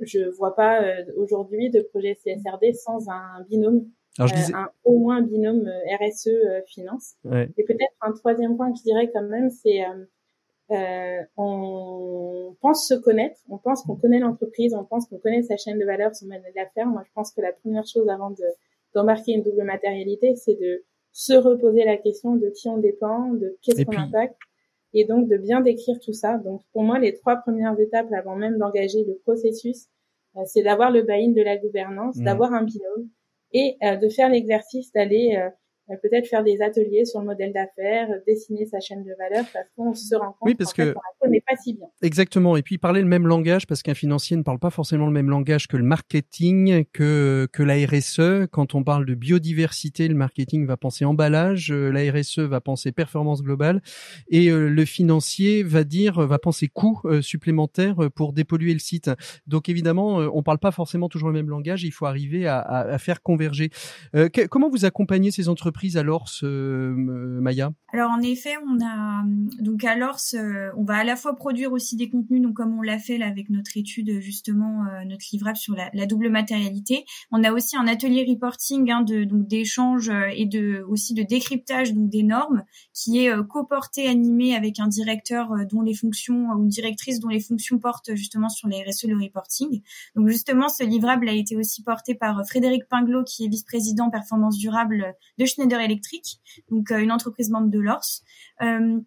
je vois pas euh, aujourd'hui de projet CSRD sans un binôme, euh, un, au moins un binôme euh, RSE finance. Et peut-être un troisième point que je dirais quand même, c'est euh, on pense se connaître, on pense qu'on connaît l'entreprise, on pense qu'on connaît sa chaîne de valeur, son modèle d'affaires. Moi, je pense que la première chose avant de d'embarquer une double matérialité, c'est de se reposer la question de qui on dépend, de qu'est-ce qu'on impacte et donc de bien décrire tout ça. Donc pour moi, les trois premières étapes avant même d'engager le processus, euh, c'est d'avoir le buy-in de la gouvernance, mmh. d'avoir un binôme et euh, de faire l'exercice d'aller peut-être faire des ateliers sur le modèle d'affaires, dessiner sa chaîne de valeur parce qu'on se rend compte oui, parce que qu'on n'est pas si bien. Exactement. Et puis parler le même langage parce qu'un financier ne parle pas forcément le même langage que le marketing, que que la RSE. Quand on parle de biodiversité, le marketing va penser emballage, euh, la RSE va penser performance globale et euh, le financier va dire va penser coûts euh, supplémentaires pour dépolluer le site. Donc évidemment, on parle pas forcément toujours le même langage. Il faut arriver à, à, à faire converger. comment vous accompagnez ces entreprises alors, ce Maya? Alors en effet, on a donc à l'ORS, on va à la fois produire aussi des contenus, donc comme on l'a fait là avec notre étude justement, euh, notre livrable sur la, double matérialité. On a aussi un atelier reporting hein, de donc d'échange euh, et de aussi de décryptage donc des normes qui est euh, coporté animé avec un directeur dont les fonctions ou une directrice dont les fonctions portent justement sur les RSE le reporting. Donc justement, ce livrable a été aussi porté par Frédéric Pinglot qui est vice-président performance durable de Schneider électrique, donc euh, une entreprise membre de l'ORS. Euh,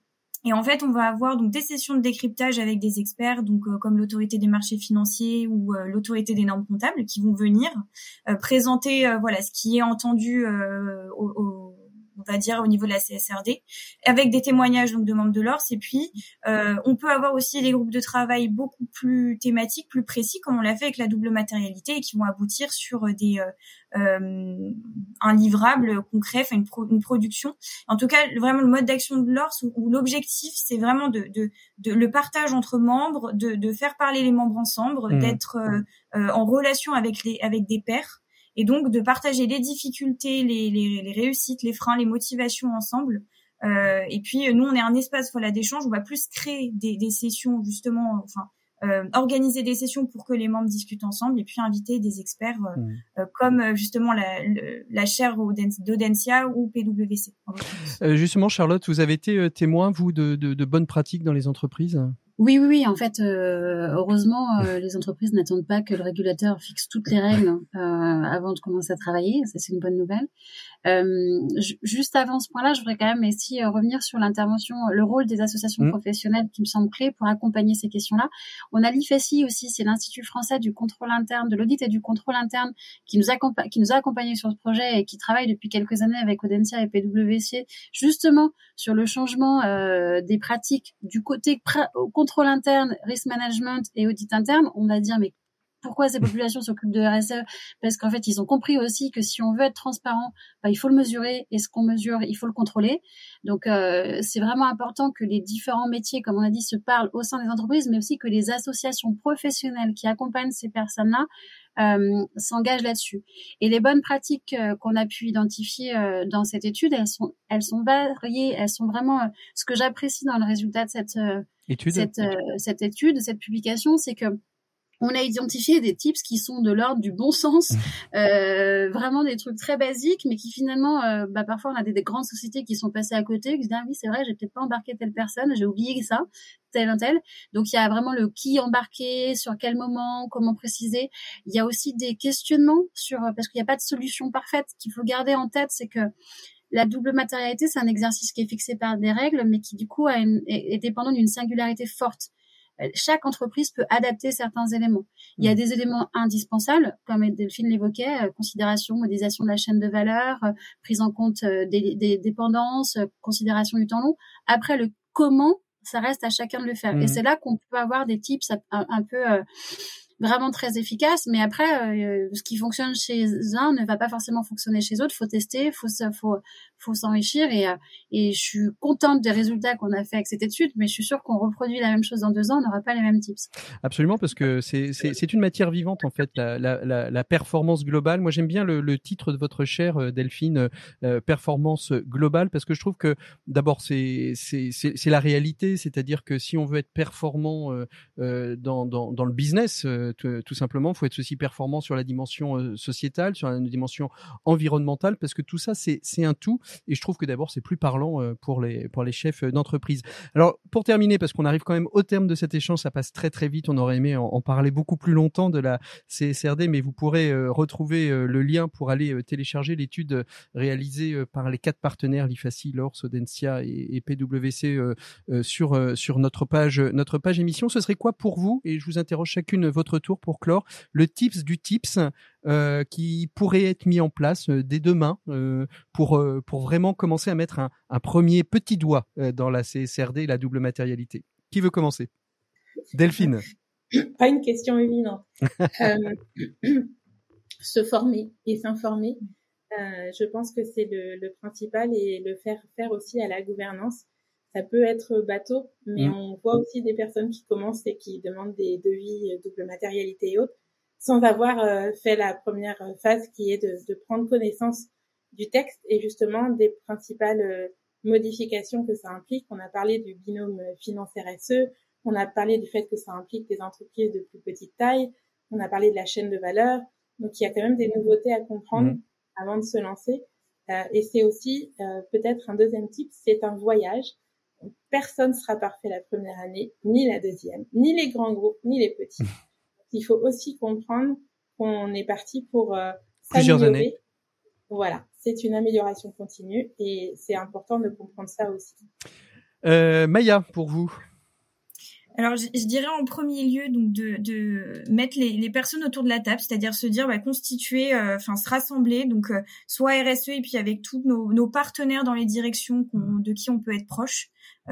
et en fait, on va avoir donc des sessions de décryptage avec des experts, donc euh, comme l'autorité des marchés financiers ou l'autorité des normes comptables, qui vont venir présenter voilà ce qui est entendu au, on va dire au niveau de la CSRD, avec des témoignages donc de membres de l'ORS. Et puis, euh, on peut avoir aussi des groupes de travail beaucoup plus thématiques, plus précis, comme on l'a fait avec la double matérialité, et qui vont aboutir sur des euh, euh un livrable concret, enfin une, production. En tout cas, vraiment le mode d'action de l'ORS où, l'objectif c'est vraiment de, de, de, le partage entre membres, de, de faire parler les membres ensemble, mmh. d'être euh, euh, en relation avec les avec des pairs et donc de partager les difficultés, les, les, les réussites, les freins, les motivations ensemble. Euh, et puis nous, on est un espace voilà d'échange. On va plus créer des, des sessions justement, enfin euh, organiser des sessions pour que les membres discutent ensemble et puis inviter des experts euh, mmh. euh comme euh, justement la, la chaire d'Audencia ou PwC. Euh, justement, Charlotte, vous avez été témoin vous de, de, de bonnes pratiques dans les entreprises? Oui, oui, oui. En fait, euh, heureusement, euh, les entreprises n'attendent pas que le régulateur fixe toutes les règles euh, avant de commencer à travailler. Ça, c'est une bonne nouvelle. Juste avant ce point-là, je voudrais quand même ici revenir sur l'intervention, le rôle des associations mmh. professionnelles qui me semble clé pour accompagner ces questions-là. On a l'IFESI aussi, c'est l'Institut français du contrôle interne, de l'audit et du contrôle interne, qui nous, qui nous a accompagnés sur ce projet et qui travaille depuis quelques années avec Audencia et PwC, justement sur le changement des pratiques du côté contrôle contrôle interne, risk management et audit interne, on va dire mais pourquoi ces populations s'occupent de RSE Parce qu'en fait, ils ont compris aussi que si on veut être transparent, bah, il faut le mesurer et ce qu'on mesure, il faut le contrôler. Donc, euh, c'est vraiment important que les différents métiers, comme on a dit, se parlent au sein des entreprises, mais aussi que les associations professionnelles qui accompagnent ces personnes-là euh, s'engagent là-dessus. Et les bonnes pratiques euh, qu'on a pu identifier euh, dans cette étude, elles sont, elles sont variées, elles sont vraiment ce que j'apprécie dans le résultat de cette étude, cette, cette étude, cette publication, c'est que on a identifié des tips qui sont de l'ordre du bon sens, euh, vraiment des trucs très basiques, mais qui finalement, euh, bah, parfois on a des, grandes sociétés qui sont passées à côté, qui se disent ah oui c'est vrai, j'ai peut-être pas embarqué telle personne, j'ai oublié ça, tel un tel. Donc il y a vraiment le qui embarquer, sur quel moment, comment préciser. Il y a aussi des questionnements sur parce qu'il n'y a pas de solution parfaite. Qu'il faut garder en tête, c'est que la double matérialité, c'est un exercice qui est fixé par des règles, mais qui du coup a une, est dépendant d'une singularité forte. Euh, chaque entreprise peut adapter certains éléments. Il y a mm. des éléments indispensables, comme Delphine l'évoquait, euh, considération, modélisation de la chaîne de valeur, euh, prise en compte des, dépendances, considération du temps long. Après, le comment, ça reste à chacun de le faire. Et mm. c'est là qu'on peut avoir des tips un, peu vraiment très efficace. Mais après, euh, ce qui fonctionne chez un ne va pas forcément fonctionner chez d'autres. Faut tester, faut faut faut s'enrichir. Et euh, et je suis contente des résultats qu'on a fait avec cette étude, mais je suis sûre qu'on reproduit la même chose dans deux ans, on n'aura pas les mêmes tips. Absolument, parce que c'est une matière vivante en fait, la la performance globale. Moi, j'aime bien le, titre de votre chère euh, Delphine, performance globale, parce que je trouve que d'abord c'est la réalité, c'est-à-dire que si on veut être performant dans dans le business tout, simplement. Il faut être aussi performant sur la dimension euh, sociétale, sur la dimension environnementale, parce que tout ça, c'est un tout. Et je trouve que d'abord, c'est plus parlant euh, pour les, pour les chefs d'entreprise. Alors, pour terminer, parce qu'on arrive quand même au terme de cet échange, ça passe très très vite. On aurait aimé en, parler beaucoup plus longtemps de la CSRD, mais vous pourrez euh, retrouver le lien pour aller télécharger l'étude réalisée par les quatre partenaires, l'IFACI, l'ORS, Audencia et, PwC sur, sur notre page, notre page émission. Ce serait quoi pour vous? Et je vous interroge chacune votre tour pour clore le tips du tips euh, qui pourrait être mis en place euh, dès demain euh, pour pour vraiment commencer à mettre un, un premier petit doigt dans la CSRD et la double matérialité. Qui veut commencer? Delphine. Pas une question évidente. se former et s'informer. je pense que c'est le, le, principal et le faire faire aussi à la gouvernance ça peut être bateau, mais mm. on voit aussi des personnes qui commencent et qui demandent des devis double matérialité et autres, sans avoir euh, fait la première phase qui est de, de, prendre connaissance du texte et justement des principales euh, modifications que ça implique. On a parlé du binôme finance-RSE, on a parlé du fait que ça implique des entreprises de plus petite taille, on a parlé de la chaîne de valeur. Donc il y a quand même des nouveautés à comprendre mm. avant de se lancer. Euh, et c'est aussi peut-être un deuxième type, c'est un voyage personne sera parfait la première année, ni la deuxième, ni les grands groupes, ni les petits. Il faut aussi comprendre qu'on est parti pour euh, plusieurs années. Voilà, c'est une amélioration continue et c'est important de comprendre ça aussi. Euh, Maya, pour vous alors, je, dirais en premier lieu donc de, mettre les, personnes autour de la table, c'est-à-dire se dire bah, constituer, euh, enfin se rassembler, donc euh, soit RSE et puis avec tous nos, nos partenaires dans les directions de qui on peut être proche,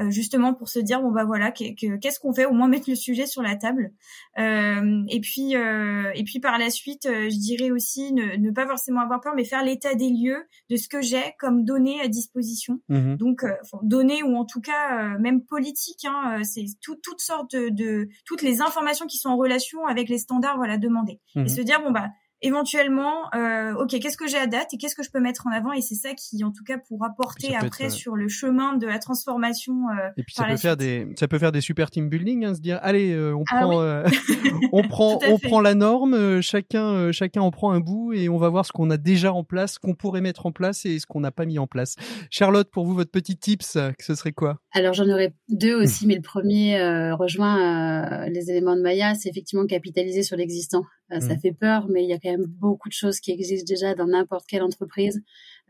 justement pour se dire bon bah voilà qu'est-ce qu'on fait au moins mettre le sujet sur la table. Euh, et puis euh, et puis par la suite je dirais aussi ne, ne, pas forcément avoir peur mais faire l'état des lieux de ce que j'ai comme données à disposition. Mmh donc données ou en tout cas même politiques hein, c'est tout, toutes sortes de, de, toutes les informations qui sont en relation avec les standards voilà demandés. Et mmh se dire bon bah éventuellement, euh, ok, qu'est-ce que j'ai à date et qu'est-ce que je peux mettre en avant et c'est ça qui, en tout cas, pourra porter après euh, sur le chemin de la transformation. Euh, et puis ça peut faire des, ça peut faire des super team building, hein, se dire, allez, euh, on, ah prend, euh, on prend, on prend la norme, chacun, chacun en prend un bout et on va voir ce qu'on a déjà en place, qu'on pourrait mettre en place et ce qu'on n'a pas mis en place. Charlotte, pour vous, votre petit tips, ce serait quoi? Alors j'en aurais deux aussi, mais le premier rejoint les éléments de Maya, c'est effectivement capitaliser sur l'existant. Ça mmh. fait peur, mais il y a quand même beaucoup de choses qui existent déjà dans n'importe quelle entreprise,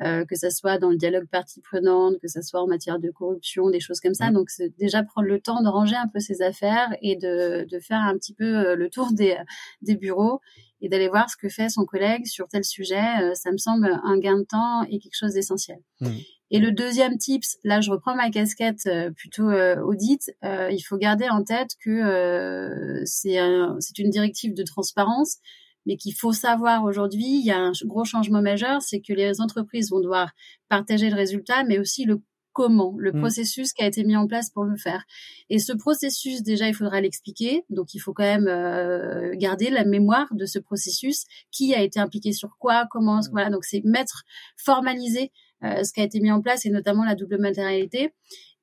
euh, que ça soit dans le dialogue partie prenante, que ça soit en matière de corruption, des choses comme ça. Donc c'est déjà prendre le temps de ranger un peu ses affaires et de, de faire un petit peu euh, le tour des, des bureaux et d'aller voir ce que fait son collègue sur tel sujet. Euh, ça me semble un gain de temps et quelque chose d'essentiel. Mmh. Et le deuxième tips, là je reprends ma casquette euh, plutôt audit, il faut garder en tête que c'est un, une directive de transparence mais qu'il faut savoir aujourd'hui, il y a un gros changement majeur, c'est que les entreprises vont devoir partager le résultat, mais aussi le comment, le mmh. processus qui a été mis en place pour le faire. Et ce processus, déjà, il faudra l'expliquer. Donc, il faut quand même euh, garder la mémoire de ce processus, qui a été impliqué sur quoi, comment, mmh. voilà. Donc, c'est mettre, formaliser euh, ce qui a été mis en place et notamment la double matérialité.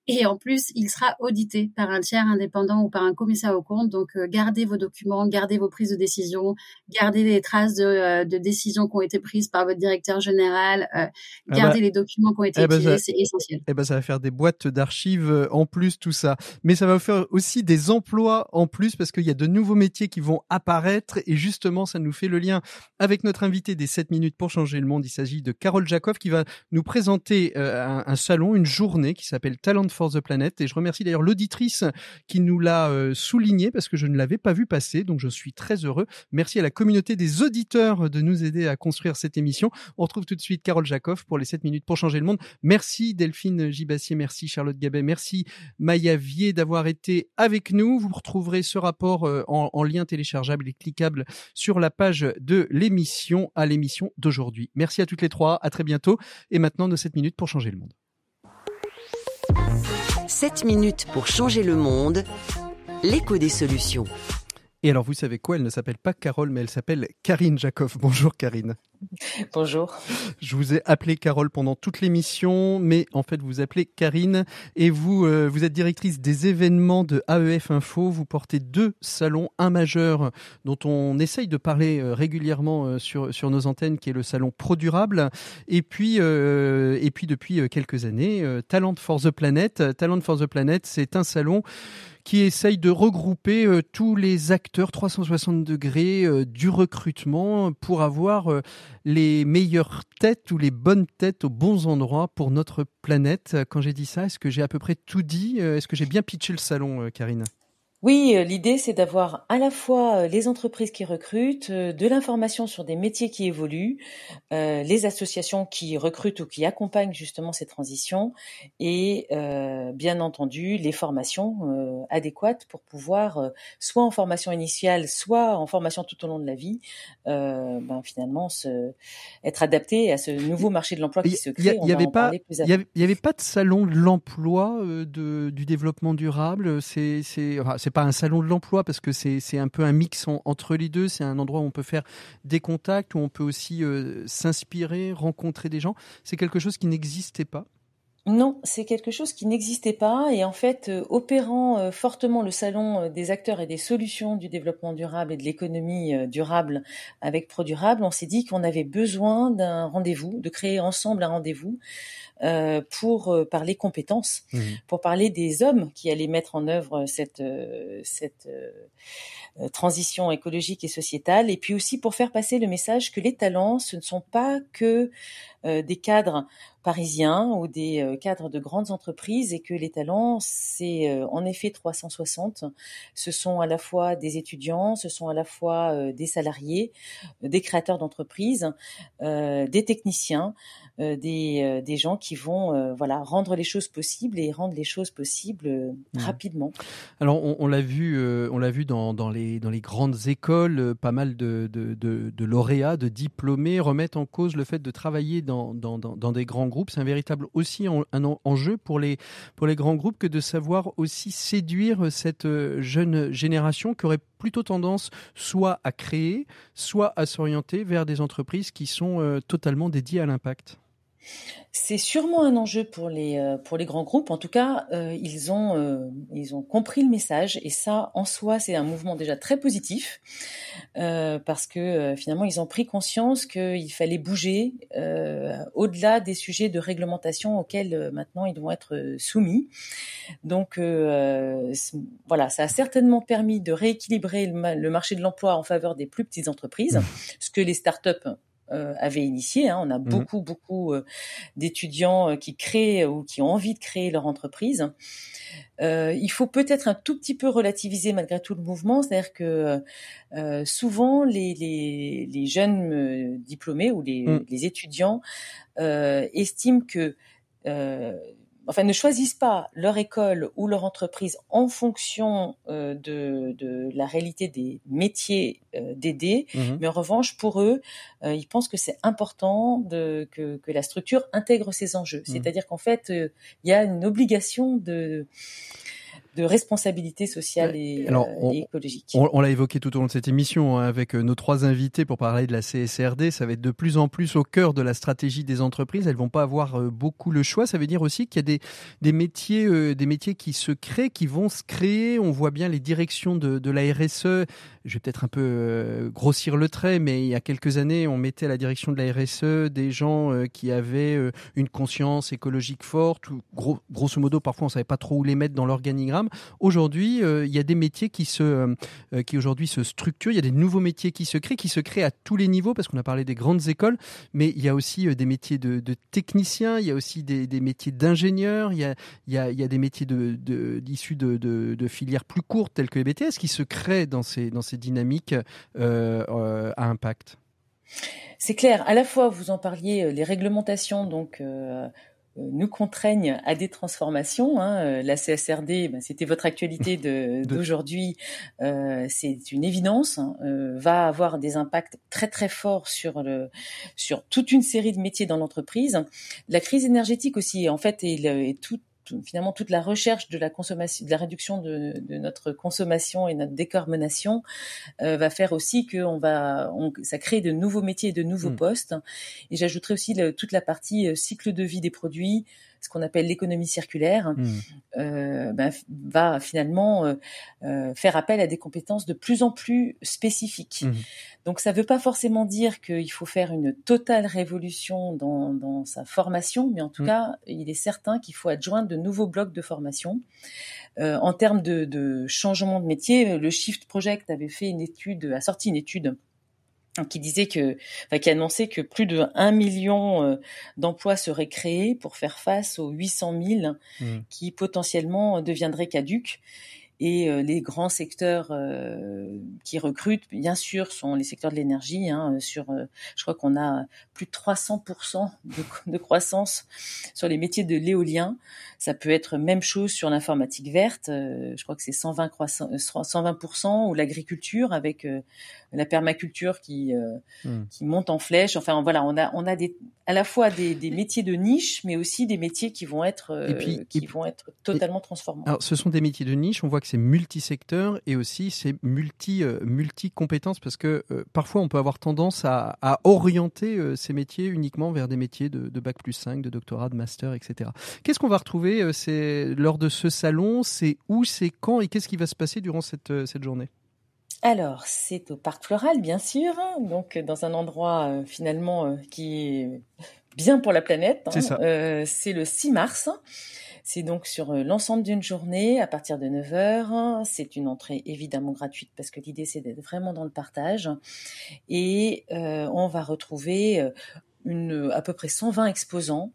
Et en plus, il sera audité par un tiers indépendant ou par un commissaire au compte. Donc, euh, gardez vos documents, gardez vos prises de décision, gardez les traces de, euh, de décisions qui ont été prises par votre directeur général, euh, ah gardez bah, les documents qui ont été eh ben, utilisés, c'est essentiel. Eh ben, ça va faire des boîtes d'archives en plus, tout ça. Mais ça va faire aussi des emplois en plus parce qu'il y a de nouveaux métiers qui vont apparaître et justement, ça nous fait le lien avec notre invité des 7 minutes pour changer le monde. Il s'agit de Carole Jacob qui va nous présenter un, un salon, une journée qui s'appelle Talent for the Planet. Et je remercie d'ailleurs l'auditrice qui nous l'a euh, souligné parce que je ne l'avais pas vu passer. Donc je suis très heureux. Merci à la communauté des auditeurs de nous aider à construire cette émission. On retrouve tout de suite Carole Jacob pour les 7 minutes pour changer le monde. Merci Delphine Gibassier, merci Charlotte Gabet, merci Maya Vier d'avoir été avec nous. Vous retrouverez ce rapport euh, en, en lien téléchargeable et cliquable sur la page de l'émission à l'émission d'aujourd'hui. Merci à toutes les trois, à très bientôt. Et maintenant, nos 7 minutes pour changer le monde. 7 minutes pour changer le monde, l'écho des solutions. Et alors, vous savez quoi? Elle ne s'appelle pas Carole, mais elle s'appelle Karine Jacob. Bonjour Karine. Bonjour. Je vous ai appelé Carole pendant toute l'émission, mais en fait, vous vous appelez Karine. Et vous, euh, vous êtes directrice des événements de AEF Info. Vous portez deux salons, un majeur dont on essaye de parler euh, régulièrement euh, sur, sur nos antennes, qui est le salon Pro Durable. Et puis, et puis depuis quelques années, Talent for the Planet. Talent for the Planet, c'est un salon qui essaye de regrouper euh, tous les acteurs 360 degrés euh, du recrutement pour avoir euh, les meilleures têtes ou les bonnes têtes aux bons endroits pour notre planète. Quand j'ai dit ça, est-ce que j'ai à peu près tout dit Est-ce que j'ai bien pitché le salon, Karine? Oui, euh, l'idée c'est d'avoir à la fois euh, les entreprises qui recrutent, euh, de l'information sur des métiers qui évoluent, les associations qui recrutent ou qui accompagnent justement ces transitions et bien entendu les formations adéquates pour pouvoir soit en formation initiale, soit en formation tout au long de la vie, ben, finalement se, être adapté à ce nouveau marché de l'emploi qui se crée. Il n'y avait pas, il y avait, pas de salon de l'emploi de, du développement durable. C'est, c'est, c'est pas un salon de l'emploi parce que c'est un peu un mix entre les deux. C'est un endroit où on peut faire des contacts, où on peut aussi euh, s'inspirer, rencontrer des gens. C'est quelque chose qui n'existait pas. Non, c'est quelque chose qui n'existait pas et en fait, euh, opérant euh, fortement le salon des acteurs et des solutions du développement durable et de l'économie durable avec ProDurable, on s'est dit qu'on avait besoin d'un rendez-vous, de créer ensemble un rendez-vous euh, pour euh, parler compétences, mmh. pour parler des hommes qui allaient mettre en œuvre cette, euh, cette transition écologique et sociétale, et puis aussi pour faire passer le message que les talents, ce ne sont pas que des cadres parisiens ou des cadres de grandes entreprises et que les talents, c'est en effet 360. Ce sont à la fois des étudiants, ce sont à la fois des salariés, des créateurs d'entreprises, des techniciens, euh, des, euh, des gens qui vont euh, voilà rendre les choses possibles et rendre les choses possibles mmh. rapidement. Alors on, on l'a vu, on l'a vu dans, dans, les, dans les grandes écoles, pas mal de, de, de, de, lauréats, de diplômés remettent en cause le fait de travailler dans, dans, dans des grands groupes. C'est un véritable aussi enjeu pour les, pour les grands groupes que de savoir aussi séduire cette jeune génération qui aurait plutôt tendance soit à créer, soit à s'orienter vers des entreprises qui sont totalement dédiées à l'impact. C'est sûrement un enjeu pour les euh, pour les grands groupes. En tout cas, euh, ils ont euh, ils ont compris le message et ça, en soi, c'est un mouvement déjà très positif parce que finalement, ils ont pris conscience qu'il fallait bouger au-delà des sujets de réglementation auxquels maintenant ils vont être soumis. Donc voilà, ça a certainement permis de rééquilibrer le, marché de l'emploi en faveur des plus petites entreprises, ce que les startups euh, avait initié. Hein. On a mmh beaucoup, beaucoup euh, d'étudiants euh, qui créent ou qui ont envie de créer leur entreprise. il faut peut-être un tout petit peu relativiser malgré tout le mouvement, c'est-à-dire que souvent les, les, les jeunes diplômés ou les, mmh. les étudiants estiment que enfin ne choisissent pas leur école ou leur entreprise en fonction euh, de, de, la réalité des métiers euh, d'aider, mmh mais en revanche pour eux, euh, ils pensent que c'est important de, que, que, la structure intègre ces enjeux. Mmh. C'est-à-dire qu'en fait, il y a une obligation de de responsabilité sociale et, euh, écologique. On, l'a évoqué tout au long de cette émission hein, avec euh, nos trois invités pour parler de la CSRD. Ça va être de plus en plus au cœur de la stratégie des entreprises. Elles vont pas avoir euh, beaucoup le choix. Ça veut dire aussi qu'il y a des, des métiers, des métiers qui se créent, qui vont se créer. On voit bien les directions de, de la RSE. Je vais peut-être un peu grossir le trait, mais il y a quelques années, on mettait à la direction de la RSE des gens qui avaient une conscience écologique forte. Gros, grosso modo, parfois, on savait pas trop où les mettre dans l'organigramme. Aujourd'hui, euh, il y a des métiers qui se, euh, euh, qui aujourd'hui se structurent. Il y a des nouveaux métiers qui se créent, qui se créent à tous les niveaux, parce qu'on a parlé des grandes écoles, mais il y a aussi des métiers de, techniciens, il y a aussi des, métiers d'ingénieurs, il y a, il il y a des métiers de, issus de, filières plus courtes telles que les BTS qui se créent dans ces, dans ces dynamiques à impact. C'est clair. À la fois, vous en parliez, les réglementations, donc nous contraignent à des transformations. Hein. Euh, la CSRD, ben, c'était votre actualité d'aujourd'hui, euh, c'est une évidence, hein. va avoir des impacts très très forts sur le sur toute une série de métiers dans l'entreprise. La crise énergétique aussi, en fait, est, est tout finalement toute la recherche de la consommation, de la réduction de, de notre consommation et notre décarbonation euh, va faire aussi que on va, on, ça crée de nouveaux métiers et de nouveaux mmh. postes. Et j'ajouterai aussi le, toute la partie euh, cycle de vie des produits, ce qu'on appelle l'économie circulaire, mmh. euh, ben, va finalement euh, euh, faire appel à des compétences de plus en plus spécifiques. Mmh. Donc ça ne veut pas forcément dire qu'il faut faire une totale révolution dans, dans sa formation, mais en tout mmh. cas, il est certain qu'il faut adjoindre de nouveaux blocs de formation. En termes de, de, changement de métier, le Shift Project avait fait une étude, a sorti une étude qui disait que, enfin, qui annonçait que plus de 1 million euh, d'emplois seraient créés pour faire face aux 800 000 mmh. qui potentiellement deviendraient caduques. Et euh, les grands secteurs euh, qui recrutent, bien sûr, sont les secteurs de l'énergie. Hein, sur, euh, je crois qu'on a plus de 300% de, de, croissance sur les métiers de l'éolien. Ça peut être même chose sur l'informatique verte. je crois que c'est 120 120% ou l'agriculture avec la permaculture qui hmm. qui monte en flèche. Enfin voilà, on a on a des à la fois des, des métiers de niche, mais aussi des métiers qui vont être puis, qui vont être totalement transformants. Alors, ce sont des métiers de niche. On voit que c'est multisecteur et aussi c'est multi, euh, multi compétences parce que euh, parfois on peut avoir tendance à, orienter euh, ces métiers uniquement vers des métiers de, bac plus 5, de doctorat, de master, etc. Qu'est-ce qu'on va retrouver lors de ce salon C'est où, c'est quand et qu'est-ce qui va se passer durant cette, cette journée? Alors, c'est au Parc Floral, bien sûr, donc dans un endroit finalement qui est bien pour la planète. C'est hein. c'est le 6 mars. C'est donc sur euh, l'ensemble d'une journée à partir de 9h. C'est une entrée évidemment gratuite parce que l'idée c'est d'être vraiment dans le partage. Et euh, on va retrouver euh, à peu près 120 exposants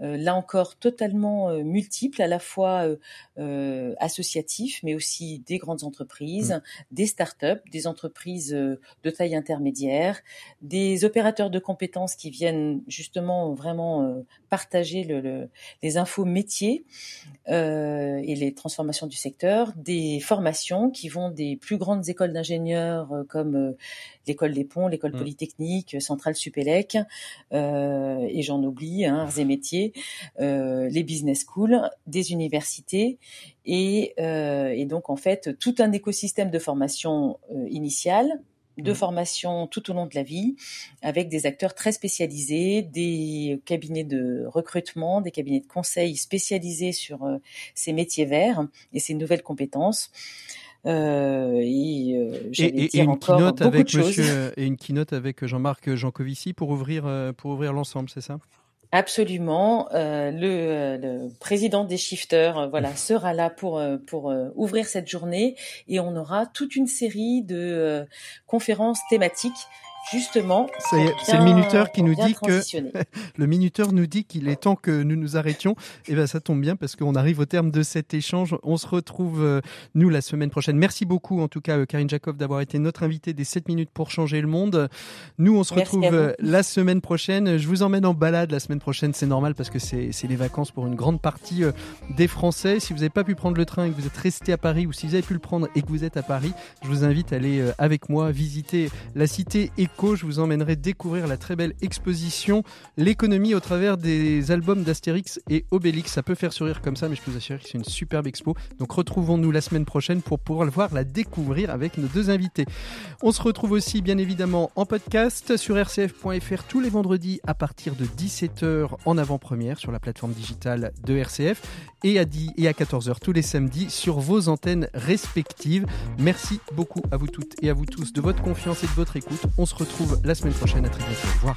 là encore totalement euh, multiples, à la fois euh, associatifs, mais aussi des grandes entreprises, mmh. des start-up, des entreprises de taille intermédiaire, des opérateurs de compétences qui viennent justement vraiment partager le, les infos métiers et les transformations du secteur, des formations qui vont des plus grandes écoles d'ingénieurs comme l'école des ponts, l'école mmh. polytechnique, Centrale Supélec, et j'en oublie, hein, arts et métiers, euh, les business schools, des universités et, euh, et, donc en fait tout un écosystème de formation euh, initiale de mmh. formation tout au long de la vie, avec des acteurs très spécialisés, des cabinets de recrutement, des cabinets de conseil spécialisés sur ces métiers verts et ces nouvelles compétences. Euh, et, euh, et, une keynote avec monsieur, et une keynote avec Jean-Marc Jancovici pour ouvrir pour ouvrir l'ensemble, c'est ça? Absolument. Euh, le, euh, le, président des shifters, euh, voilà, sera là pour pour ouvrir cette journée et on aura toute une série de conférences thématiques justement. C'est le minuteur qui nous dit que le minuteur nous dit qu'il est temps que nous nous arrêtions. Et eh ben ça tombe bien parce qu'on arrive au terme de cet échange. On se retrouve euh, nous la semaine prochaine. Merci beaucoup en tout cas euh, Karine Jacob d'avoir été notre invitée des 7 minutes pour changer le monde. Nous on se retrouve euh, la semaine prochaine. Je vous emmène en balade la semaine prochaine, c'est normal parce que c'est les vacances pour une grande partie des Français. Si vous n'avez pas pu prendre le train et que vous êtes resté à Paris ou si vous avez pu le prendre et que vous êtes à Paris, je vous invite à aller avec moi visiter la cité et je vous emmènerai découvrir la très belle exposition L'économie au travers des albums d'Astérix et Obélix. Ça peut faire sourire comme ça, mais je peux vous assurer que c'est une superbe expo. Donc retrouvons-nous la semaine prochaine pour pouvoir le voir, la découvrir avec nos deux invités. On se retrouve aussi bien évidemment en podcast sur rcf.fr tous les vendredis à partir de 17h en avant-première sur la plateforme digitale de RCF et à, 10 et à 14h tous les samedis sur vos antennes respectives. Merci beaucoup à vous toutes et à vous tous de votre confiance et de votre écoute. On se retrouve la semaine prochaine. À très bientôt. Au revoir.